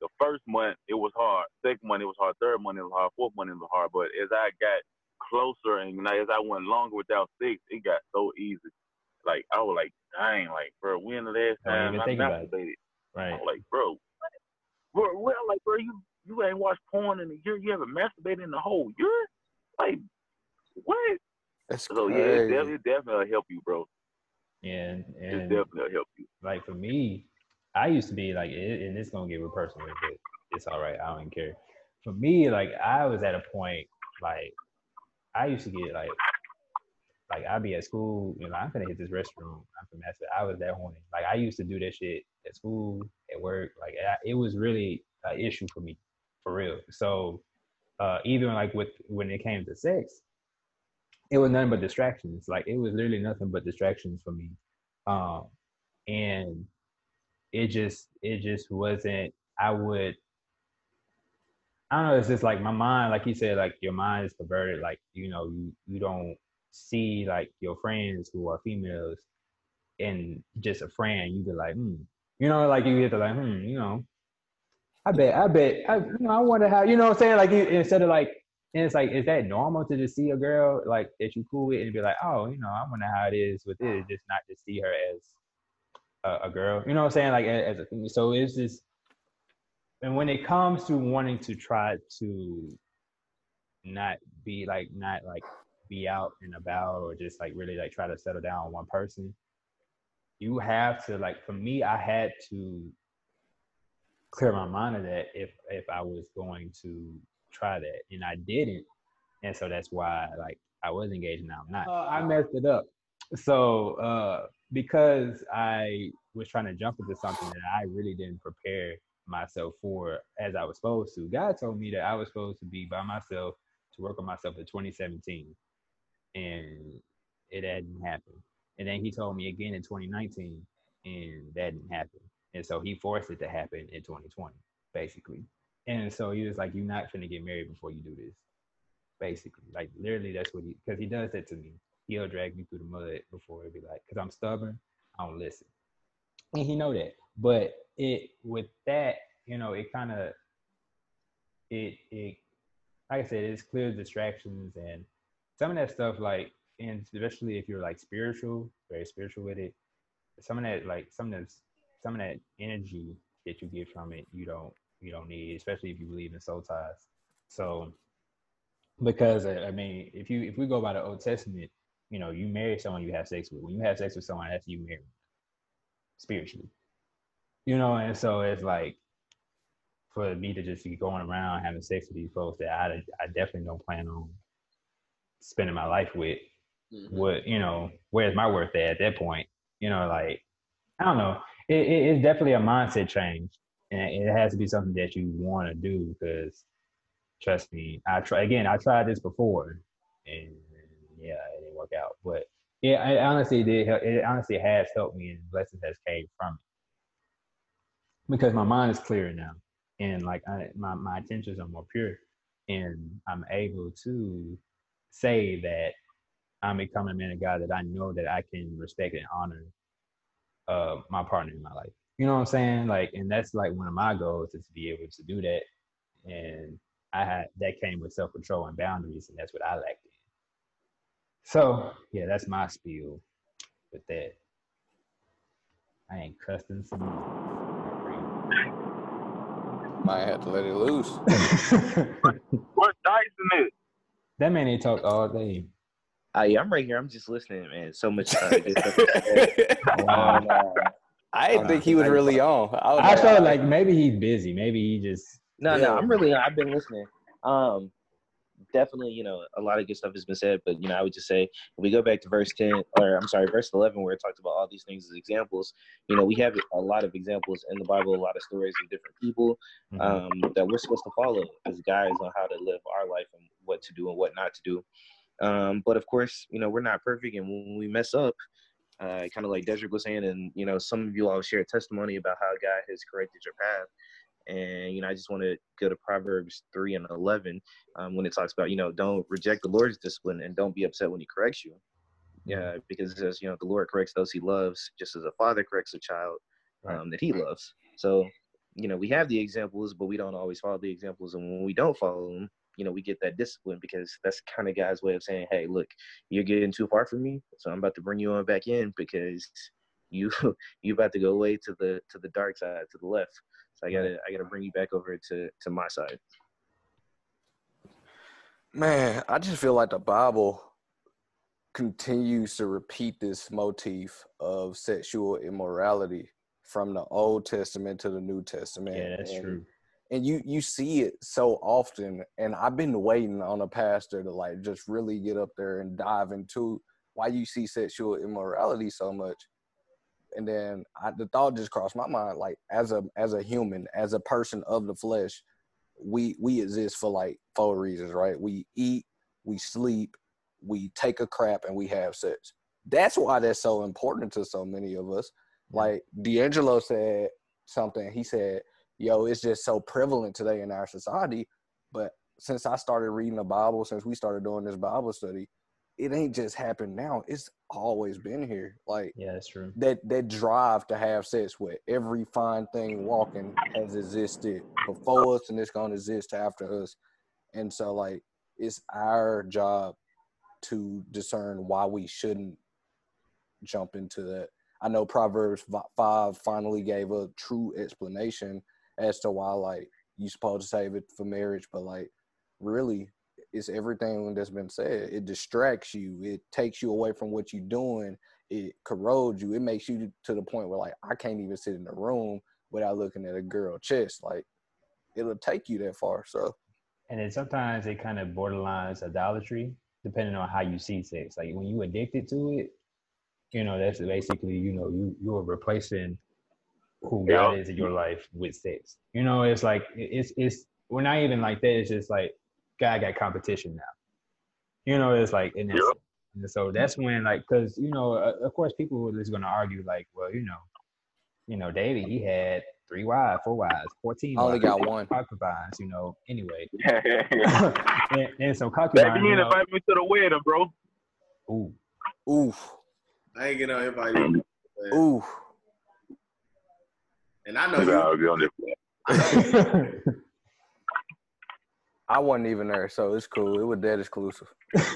The first month it was hard. Second month it was hard. Third month it was hard. Fourth month it was hard. But as I got closer and now as I went longer without sex, it got so easy. Like I was like, dang, like bro, when the last time I think about it. masturbated? I Right. was like, bro? Bro, well, like, bro, you you ain't watched porn in a year. You haven't masturbated in a whole year. Like, what? That's So yeah, it definitely, it definitely help you, bro. And It and definitely help you. like for me, I used to be like, it, and it's gonna get real personal, but it's all right. I don't care. For me, like I was at a point like I used to get like like I'd be at school, you know, I'm gonna hit this restroom. I'm from that. I was that horny. Like I used to do that shit at school, at work. Like I, it was really an issue for me, for real. So uh, even like with when it came to sex, it was nothing but distractions. Like it was literally nothing but distractions for me. Um, and it just it just wasn't. I would. I don't know. It's just like my mind, like you said, like your mind is perverted. Like you know, you you don't see like your friends who are females and just a friend. you'd be like, hmm, you know, like you get to like, hmm, you know, I bet, I bet, I, you know, I wonder how, you know what I'm saying? Like you, instead of like, and it's like, is that normal to just see a girl like that you cool with and be like, oh, you know, I wonder how it is with this, just not to see her as a, a girl, you know what I'm saying? Like as a, so it's just, and when it comes to wanting to try to not be like, not like be out and about or just like really like try to settle down on one person, you have to like, for me, I had to clear my mind of that if if I was going to try that, and I didn't, and so that's why like I was engaged now I'm not. Uh, I messed it up. So uh, because I was trying to jump into something that I really didn't prepare myself for as I was supposed to. God told me that I was supposed to be by myself to work on myself in 2017, and it hadn't happened. And then He told me again in 2019, and that didn't happen. And so he forced it to happen in 2020, basically. And so he was like, You're not gonna get married before you do this. Basically. Like literally that's what he because he does that to me. he'll drag me through the mud before it be like, because I'm stubborn, I don't listen. And he know that. But it with that, you know, it kind of it it like I said, it's clear distractions and some of that stuff like and especially if you're like spiritual, very spiritual with it, some of that like some of that some of that energy that you get from it, you don't you don't need, especially if you believe in soul ties. So because uh, I mean, if you if we go by the Old Testament, you know, you marry someone you have sex with. When you have sex with someone, that's you married spiritually. You know, and so it's like for me to just be going around having sex with these folks that I I definitely don't plan on spending my life with. Mm-hmm. What you know, where's my worth at at that point? You know, like I don't know. It, it, it's definitely a mindset change, and it has to be something that you want to do because trust me, I try again. I tried this before, and yeah, it didn't work out. But yeah, it honestly did. It honestly has helped me, and blessings has came from it because my mind is clearer now, and like I, my my intentions are more pure, and I'm able to say that I'm becoming a man of God that I know that I can respect and honor uh, my partner in my life. You know what I'm saying? Like, and that's like one of my goals is to be able to do that. And I had that came with self control and boundaries, and that's what I lacked in. So yeah, that's my spiel with that. I ain't cussing some. Might have to let it loose. <laughs> what dice in it? That man ain't talk all day. Uh, yeah, I'm right here. I'm just listening, man. So much. Uh, wow. uh, <laughs> I didn't think he was really on. I, I felt like maybe he's busy. Maybe he just no, yeah. no, I'm really. I've been listening. Um, definitely, you know, a lot of good stuff has been said, but you know, I would just say if we go back to verse ten, or I'm sorry, verse eleven, where it talks about all these things as examples. You know, we have a lot of examples in the Bible, a lot of stories of different people mm-hmm. um, that we're supposed to follow as guys on how to live our life and what to do and what not to do. Um, but of course, you know, we're not perfect, and when we mess up, uh, kind of like Desert was saying, and you know, some of you all share testimony about how God has corrected your path. And you know, I just want to go to Proverbs three and eleven um, when it talks about you know don't reject the Lord's discipline and don't be upset when He corrects you. Yeah, because it says you know the Lord corrects those He loves, just as a father corrects a child um, that He loves. So you know we have the examples, but we don't always follow the examples, and when we don't follow them, you know we get that discipline because that's kind of God's way of saying, hey, look, you're getting too far from me, so I'm about to bring you on back in because you <laughs> you about to go away to the to the dark side to the left so I gotta I gotta bring you back over to to my side. Man, I just feel like the Bible continues to repeat this motif of sexual immorality from the Old Testament to the New Testament. Yeah, that's and, true. And you you see it so often, and I've been waiting on a pastor to like just really get up there and dive into why you see sexual immorality so much. And then I, the thought just crossed my mind like as a as a human as a person of the flesh we we exist for like four reasons right? We eat we sleep we take a crap and we have sex. That's why that's so important to so many of us. Like d'angelo said something. He said yo it's just so prevalent today in our society but since i started reading the bible since we started doing this bible study it ain't just happened now. It's always been here. Like yeah, that's true. That that drive to have sex with every fine thing walking has existed before us, and it's gonna exist after us. And so, like, it's our job to discern why we shouldn't jump into that. I know Proverbs five finally gave a true explanation as to why, like, you supposed to save it for marriage, but like, really, it's everything that's been said. It distracts you. It takes you away from what you're doing. It corrodes you. It makes you to the point where like I can't even sit in the room without looking at a girl chest. Like it'll take you that far. So and then sometimes it kind of borderlines idolatry, depending on how you see sex. Like when you addicted to it, you know, that's basically, you know, you you're replacing who God is in your life with sex. You know, it's like it's it's we're not even like that. It's just like guy got competition now. You know, it's like, and, and so that's when, like, because you know, uh, of course, people are just gonna argue, like, well, you know, you know, David, he had three wives, four wives, fourteen. I only got one concubines, you know. Anyway, <laughs> and, and so concubines. Baby, you invite me to the wedding, bro. Ooh. Ooh. I ain't getting no invite. either, man. Oof. And I know Maybe you. I'll be on there. <laughs> I wasn't even there, so it's cool. It was dead exclusive. <laughs>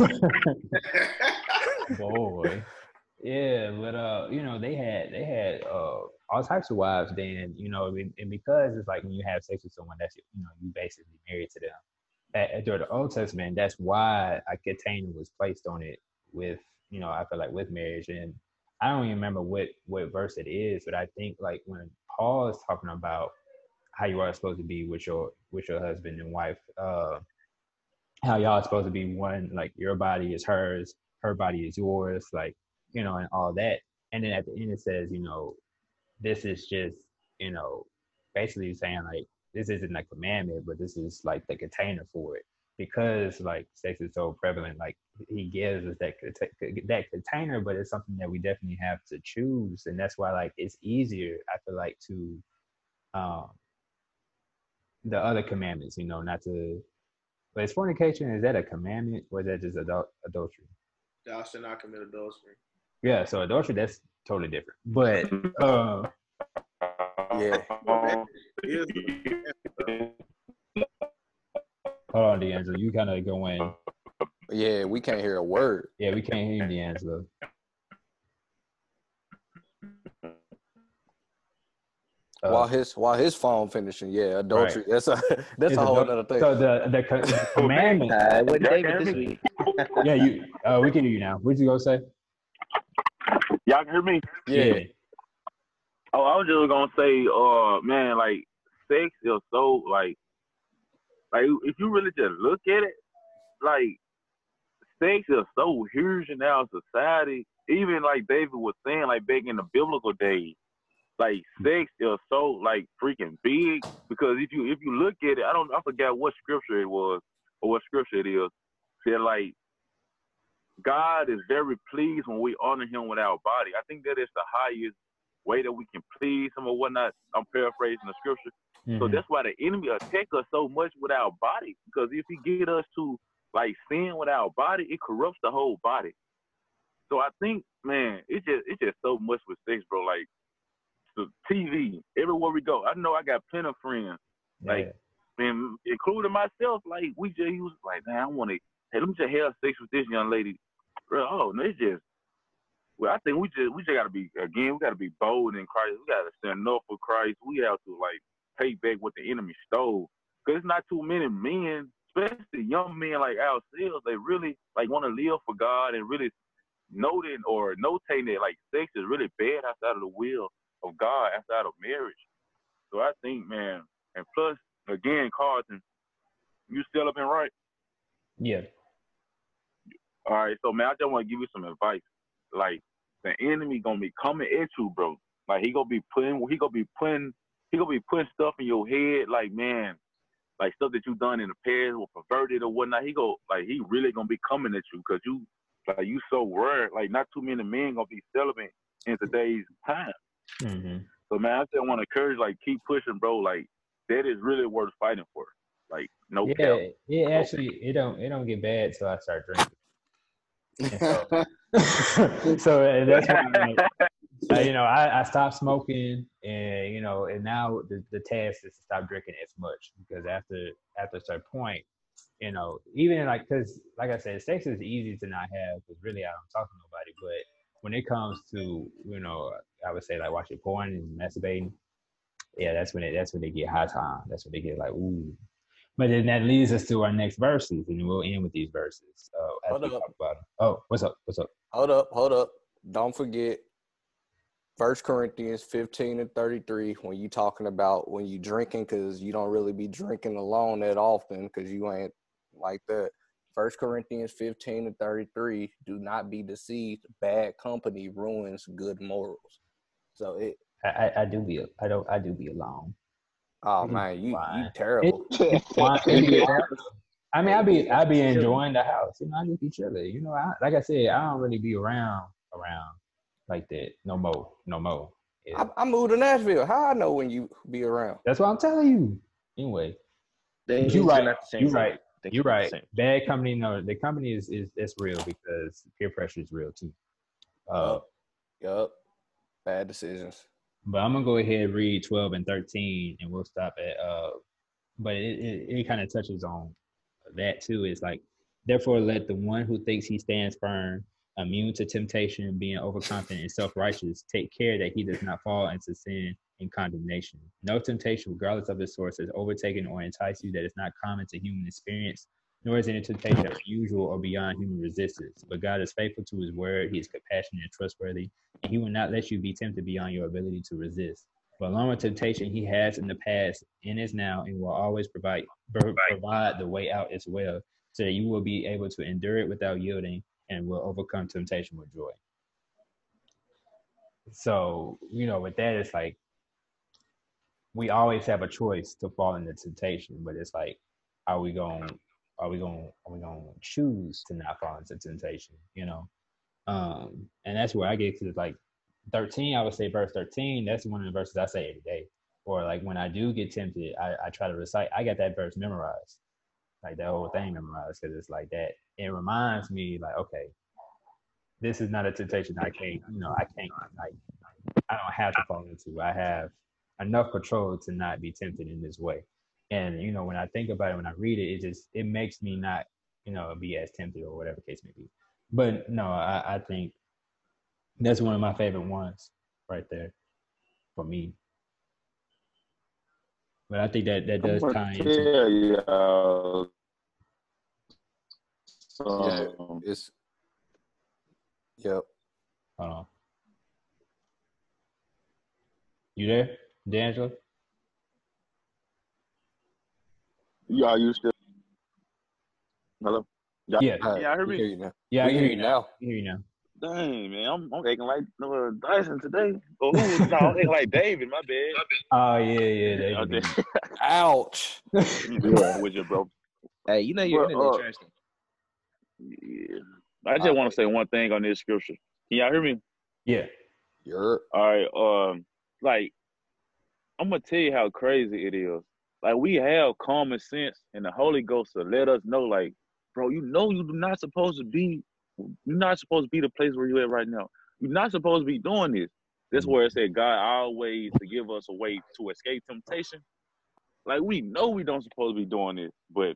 Boy. Yeah, but uh, you know, they had they had uh all types of wives then, you know, and, and because it's like when you have sex with someone that's you know, you basically married to them. At, at- during the Old Testament, that's why a container was placed on it with, you know, I feel like with marriage. And I don't even remember what what verse it is, but I think like when Paul is talking about how you are supposed to be with your with your husband and wife, uh how y'all are supposed to be one, like your body is hers, her body is yours, like, you know, and all that. And then at the end it says, you know, this is just, you know, basically saying like this isn't a commandment, but this is like the container for it. Because like sex is so prevalent, like he gives us that that container, but it's something that we definitely have to choose, and that's why like it's easier. I feel like to um the other commandments, you know, not to. But is fornication is that a commandment or is that just adul- adultery? Thou shalt not commit adultery. Yeah, so adultery that's totally different. But uh, Yeah. Here's the- hold on, D'Angelo, you kind of going. Yeah, we can't hear a word. Yeah, we can't hear you, D'Angelo. Uh, while his while his phone finishing, yeah, adultery. That's a <laughs> that's it's a whole adul- other thing. So the the co- the <laughs> commandment. Uh, it David this week. <laughs> yeah, you. Uh, we can hear you now. What you gonna say? Y'all can hear me? yeah. Oh, I was just gonna say, uh, man, like sex is so like, like if you really just look at it, like sex is so huge in our society. Even like David was saying, like back in the biblical days, like sex is so like freaking big because if you if you look at it, I don't I forgot what scripture it was or what scripture it is. Said like God is very pleased when we honor Him with our body. I think that is the highest way that we can please Him or whatnot. I'm paraphrasing the scripture. So Mhm. that's why the enemy attack us so much with our body. Because if he get us to like sin with our body, it corrupts the whole body. So I think, man, it's just it's just so much with sex, bro. Like the TV, everywhere we go. I know I got plenty of friends, like, and including myself. Like we just was like, man, I want to. Hey, let me just have sex with this young lady. Bro, oh, no, it's just. Well, I think we just we just gotta be again. We gotta be bold in Christ. We gotta stand up for Christ. We have to like pay back what the enemy stole. Cause it's not too many men, especially young men like ourselves, they really like want to live for God and really noting or notating that like sex is really bad outside of the will of God, outside of marriage. So I think, man, and plus again, Carlton, you still up and right. yeah. All right, so man, I just want to give you some advice. Like the enemy gonna be coming at you, bro. Like he gonna be putting, he gonna be putting, he gonna be putting stuff in your head. Like man, like stuff that you done in the past or perverted or whatnot. He go like he really gonna be coming at you because you like you so rare. Like not too many men gonna be celibate in today's time. hmm So man, I just want to encourage like keep pushing, bro. Like that is really worth fighting for. Like no Yeah, cap. it actually it don't it don't get bad till I start drinking. So, <laughs> <laughs> so that's why like, uh, you know I, I stopped smoking and you know and now the, the task is to stop drinking as much because after after a certain point you know even like because like I said sex is easy to not have because really I don't talk to nobody but when it comes to you know I would say like watching porn and masturbating yeah that's when it that's when they get high time that's when they get like ooh but then that leads us to our next verses, and we'll end with these verses uh, as Hold we up. talk about them. Oh, what's up? What's up? Hold up, hold up. Don't forget First Corinthians 15 and 33 when you talking about when you drinking because you don't really be drinking alone that often because you ain't like that. First Corinthians 15 and 33 do not be deceived. Bad company ruins good morals. So it I, I, I do be I don't I do be alone. oh It is man, you you fine. terrible. Why- it be- <laughs> I mean, I be I be enjoying the house. You know, I just be chilling. You know, I, like I said, I don't really be around around like that no more, no more. Yeah. I, I moved to Nashville. How I know when you be around? That's what I'm telling you. Anyway, They you right. not the same You right. You're right. Bad company, no, the company is is it's real because peer pressure is real too. Uh, Yup. Bad decisions. but I'm gonna go ahead and read 12 and 13, and we'll stop at. Uh, but it it, it kind of touches on that too. It's like, therefore, let the one who thinks he stands firm, immune to temptation, being overconfident and self-righteous, take care that he does not fall into sin and condemnation. No temptation, regardless of its source, has overtaken or enticed you that is not common to human experience, nor is any temptation unusual or beyond human resistance. But God is faithful to his word, he is compassionate and trustworthy, and he will not let you be tempted beyond your ability to resist. But along with temptation, he has in the past and is now and will always provide provide the way out as well, so that you will be able to endure it without yielding and will overcome temptation with joy. So, you know, with that, it's like we always have a choice to fall into temptation, but it's like, are we going, are we going, are we going to choose to not fall into temptation? You know, um, and that's where I get to like 13. I would say verse 13. That's one of the verses I say every day. Or like when I do get tempted, I, I try to recite. I got that verse memorized, like that whole thing memorized, because it's like that. It reminds me, like, okay, this is not a temptation I can't, you know, I can't like, I don't have to fall into. I have enough control to not be tempted in this way. And you know, when I think about it, when I read it, it just it makes me not, you know, be as tempted or whatever case may be. But no, I, I think that's one of my favorite ones right there for me. But I think that that does tie gonna into tell y'all Yeah. um, It's Yep. hold on. You there, D'Angelo? Y'all used to. Hello. Yeah. Yeah, I heard we me. hear you now. Yeah, I hear hear you you now. now. I hear you now. Dang man, I'm I'm acting like uh, Dyson today. Or who? no, I'm acting like David. My bad. <laughs> Oh yeah, yeah. They, Okay. Ouch. yeah, with you, bro. <laughs> Hey, you know your Well, internet uh, trash. Yeah. I just want to say one thing on this scripture. Can y'all hear me? yeah. You're All right. Um, like I'm gonna tell you how crazy it is. Like we have common sense, and the Holy Ghost to let us know, like, bro, you know you're not supposed to be. You're not supposed to be the place where you're at right now. You're not supposed to be doing this. That's where it said God always to give us a way to escape temptation. Like we know we don't supposed to be doing this, but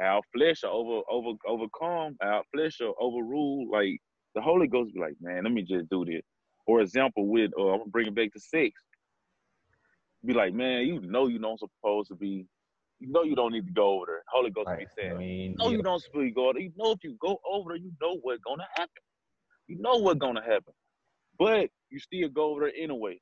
our flesh are over over overcome, our flesh are overrule. Like the Holy Ghost be like, man, let me just do this. For example, with uh, I'm gonna bring it back to sex. Be like, man, you know you don't supposed to be, you know you don't need to go over there. Holy Ghost Right. be I saying, mean, no, yeah. you don't supposed to go there. You know if you go over there, you know what's gonna happen. You know what's gonna happen. But you still go over there anyway.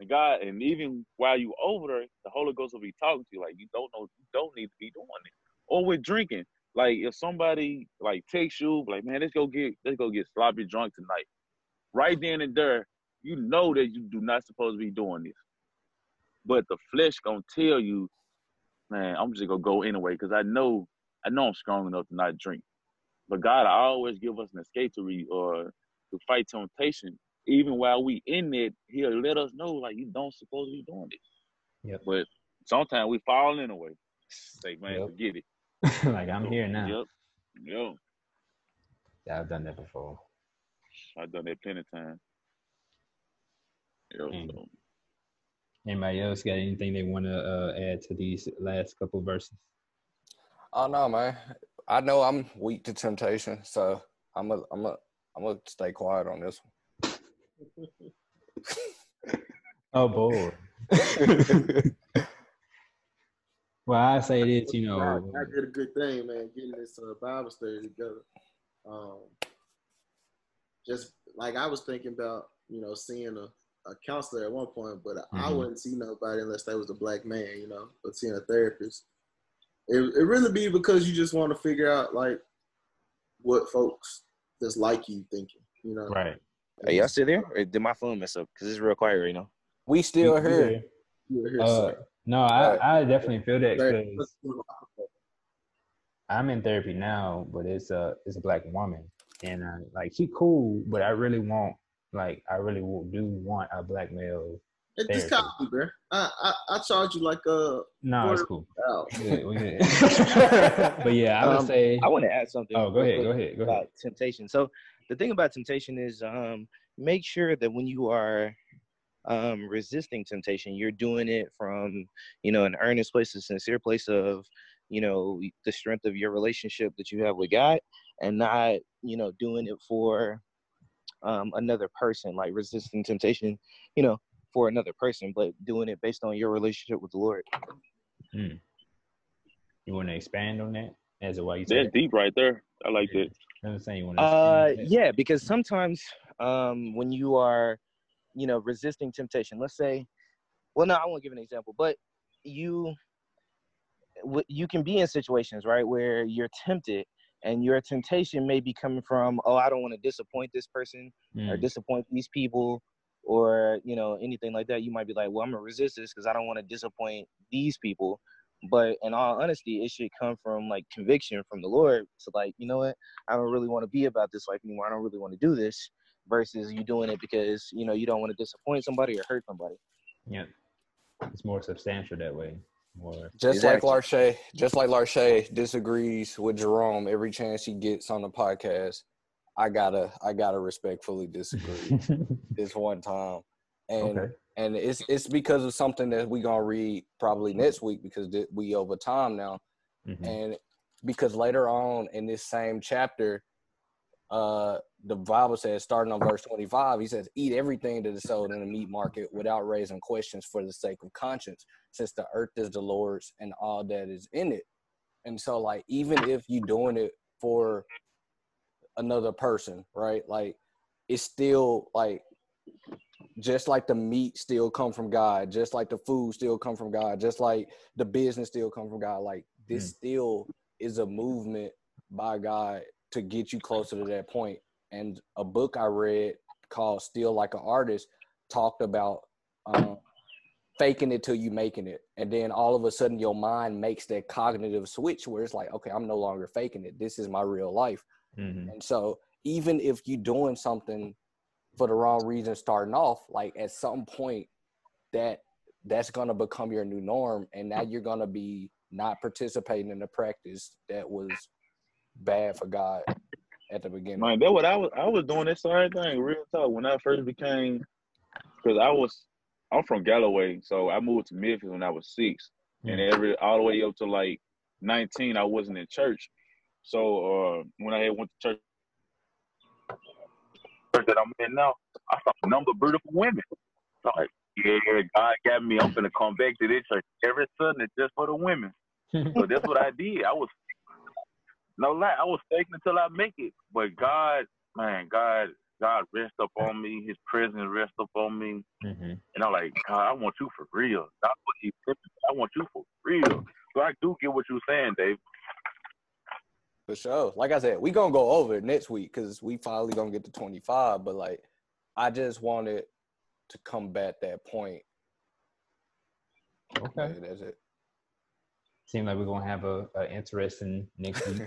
And God, and even while you over there, the Holy Ghost will be talking to you like you don't know, you don't need to be doing it. Or with drinking, like if somebody like takes you, like man, let's go get let's go get sloppy drunk tonight. Right then and there, you know that you do not supposed to be doing this. But the flesh gonna tell you, man, I'm just gonna go anyway because I know I know I'm strong enough to not drink. But God I always give us an escape to re, or to fight temptation. Even while we in it, He'll let us know like you don't supposed to be doing this. Yep. But sometimes we fall anyway. Say, man, Yep. forget it. <laughs> like I'm here now. Yep. Yep. Yeah, I've done that before. I've done that plenty of times. Yep. Mm. So, Anybody else got anything they want to uh, add to these last couple verses? Oh no, man. I know I'm weak to temptation, so I'm a I'm a I'm gonna stay quiet on this one. <laughs> Oh boy. <laughs> Well, I say this, you God, know, I did a good thing, man, getting this uh, Bible study together. Um, just like I was thinking about, you know, seeing a, a counselor at one point, but I Mhm. wouldn't see nobody unless they was a black man, you know, or seeing a therapist. It, it really be because you just want to figure out like what folks that's like you thinking, you know. right. Are y'all still there? Or did my phone mess up? Because it's real quiet right now. we still You- you here. there? Here, Uh, no, I, Right. I definitely feel that because I'm in therapy now, but it's a it's a black woman, and uh, like she cool, but I really want like I really do want a black male Hey, just Therapy. call me, bro. I, I I charge you like uh. No, it's cool. We good, we <laughs> good. but yeah, I would Um, say. I want to add something. Oh, go ahead, go ahead, go ahead. About temptation. So the thing about temptation is, um, make sure that when you are um, resisting temptation, you're doing it from, you know, an earnest place, a sincere place of, you know, the strength of your relationship that you have with God, and not, you know, doing it for um, another person, like resisting temptation, you know, for another person, but doing it based on your relationship with the Lord. You want to expand on that as to why you That's deep right there. I like that. I'm saying you want to. Uh, yeah, because sometimes um, when you are, you know, resisting temptation, let's say, well, no, I won't give an example, but you, you can be in situations right where you're tempted, and your temptation may be coming from, oh, I don't want to disappoint this person or Mm, disappoint these people, or you know, anything like that. You might be like, well, I'm gonna resist this because I don't want to disappoint these people. But in all honesty, it should come from like conviction from the Lord. So like, you know what? I don't really want to be about this life anymore. I don't really want to do this. Versus you doing it because you know you don't want to disappoint somebody or hurt somebody. yeah, it's more substantial that way. More. Just Exactly. like Larche, just like Larche disagrees with Jerome every chance he gets on the podcast. I gotta, I gotta respectfully disagree <laughs> this one time, and okay. and it's it's because of something that we gonna read probably next week because we over time now, Mhm. and because later on in this same chapter, uh, the Bible says, starting on verse twenty-five, he says, "Eat everything that is sold in the meat market without raising questions for the sake of conscience, since the earth is the Lord's and all that is in it." And so, like, even if you're doing it for another person, right? Like, it's still like just like the meat still come from God, just like the food still come from God, just like the business still come from God. Like this mm. still is a movement by God to get you closer to that point. And a book I read called "Steal Like an Artist" talked about um, faking it till you making it, and then all of a sudden your mind makes that cognitive switch where it's like, okay, I'm no longer faking it. This is my real life. Mhm. And so even if you're doing something for the wrong reason starting off, like at some point that that's gonna become your new norm and now you're gonna be not participating in the practice that was bad for God at the beginning. Man, that what I was I was doing this same thing, real talk. When I first became because I was I'm from Galloway, so I moved to Memphis when I was six. And every all the way up to like nineteen I wasn't in church. So uh when I had went to church church that I'm in now, I saw a number of beautiful women. So like, yeah, God got me. I'm gonna come back to this church every Sunday just for the women. <laughs> So that's what I did. I was no lie, I was faking until I make it. But God, man, God, God rest up on me. His presence rest up on me. Mhm. And I'm like, God, I want you for real. Not what he I want you for real. So I do get what you're saying, Dave. For sure. Like I said, we gonna go over it next week because we finally gonna get to 25. But like I just wanted to combat that point. Okay. Yeah, that's it. Seems like we're gonna have a, a interesting next week.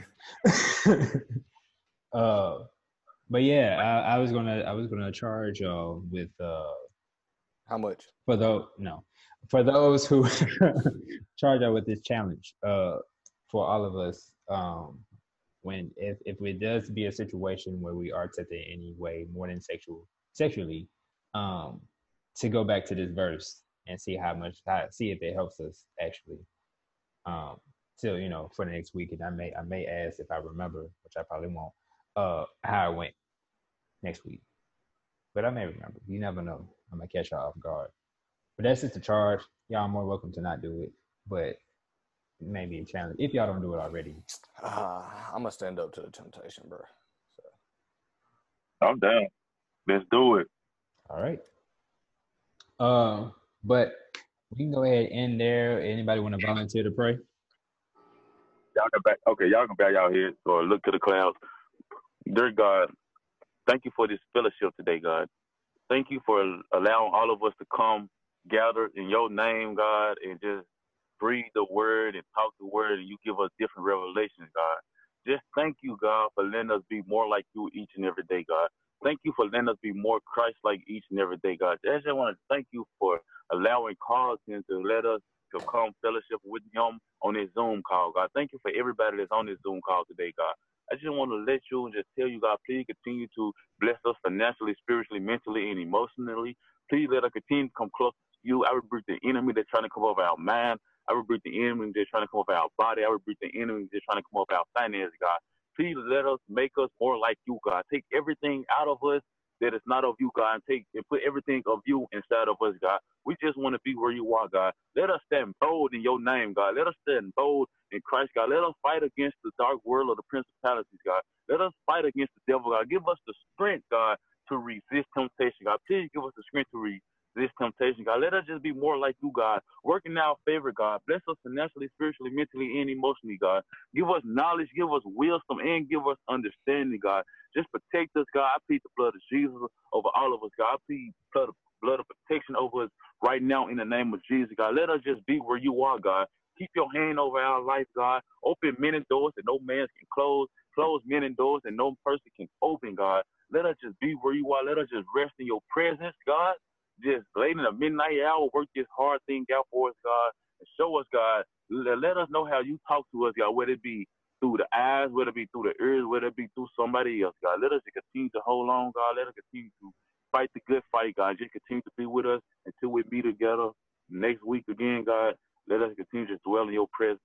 <laughs> <laughs> uh, but yeah, I, I was gonna I was gonna charge uh with uh How much? for those no for those who <laughs> charge out with this challenge uh for all of us um when if if it does be a situation where we are tempted in any way more than sexual sexually um to go back to this verse and see how much how, see if it helps us actually um till you know for the next week and i may i may ask if i remember which i probably won't uh how it went next week. But i may remember. You never know. I might catch y'all off guard. But that's just a charge. Y'all are more welcome to not do it but maybe a challenge. If y'all don't do it already. Uh, I'm gonna stand up to the temptation, bro. I'm down. Let's do it. all right. Uh but we can go ahead and there anybody want to volunteer to pray Y'all can back okay, y'all can bow y'all heads or look to the clouds. Dear God, thank you for this fellowship today, God. Thank you for allowing all of us to come gather in your name, God, and just breathe the word and talk the word and you give us different revelations, God. Just thank you, God, for letting us be more like you each and every day, God. Thank you for letting us be more Christ-like each and every day, God. I just want to thank you for allowing Carlton to let us to come fellowship with him on this Zoom call, God. Thank you for everybody that's on this Zoom call today, God. I just want to let you and just tell you, God, please continue to bless us financially, spiritually, mentally, and emotionally. Please let us continue to come close to you. I rebuke the enemy that's trying to come over our mind. I rebuke the enemy that's trying to come over our body. I rebuke the enemy that's trying to come over our finances, God. Please let us make us more like you, God. Take everything out of us that is not of you, God, and take and put everything of you inside of us, God. We just want to be where you are, God. Let us stand bold in your name, God. Let us stand bold in Christ, God. Let us fight against the dark world of the principalities, God. Let us fight against the devil, God. Give us the strength, God, to resist temptation, God. Please give us the strength to resist this temptation, God. Let us just be more like you, God. Working our favor, God. Bless us financially, spiritually, mentally, and emotionally, God. Give us knowledge, give us wisdom, and give us understanding, God. Just protect us, God. I plead the blood of Jesus over all of us, God. I plead blood of, blood of protection over us right now in the name of Jesus, God. Let us just be where you are, God. Keep your hand over our life, God. Open many doors that no man can close. Close many doors that no person can open, God. Let us just be where you are. Let us just rest in your presence, God just late in the midnight hour, work this hard thing out for us, God, and show us, God. Let us know how you talk to us, God, whether it be through the eyes, whether it be through the ears, whether it be through somebody else, God. Let us continue to hold on, God. Let us continue to fight the good fight, God. Just continue to be with us until we be together next week again, God. Let us continue to dwell in your presence.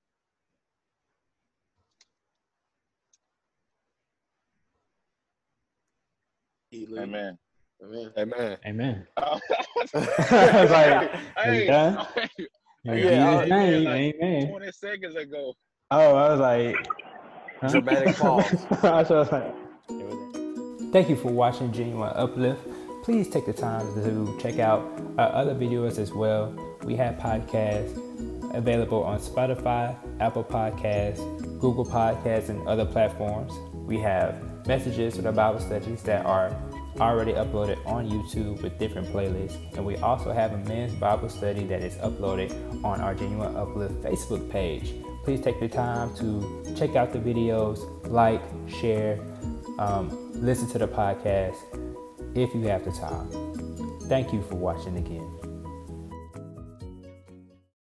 Amen. Amen. Amen. Amen. <laughs> I was like, hey, done? hey, In Yeah, Jesus' amen, name, like amen. 20 seconds ago. Oh, I was like, huh? Dramatic <laughs> pause. I was like, it was that. Thank you for watching Genuine Uplift. Please take the time to check out our other videos as well. We have podcasts available on Spotify, Apple Podcasts, Google Podcasts, and other platforms. We have messages for the Bible studies that are already uploaded on YouTube with different playlists. And we also have a men's Bible study that is uploaded on our Genuine Uplift Facebook page. Please take the time to check out the videos, like, share, um, listen to the podcast if you have the time. Thank you for watching again.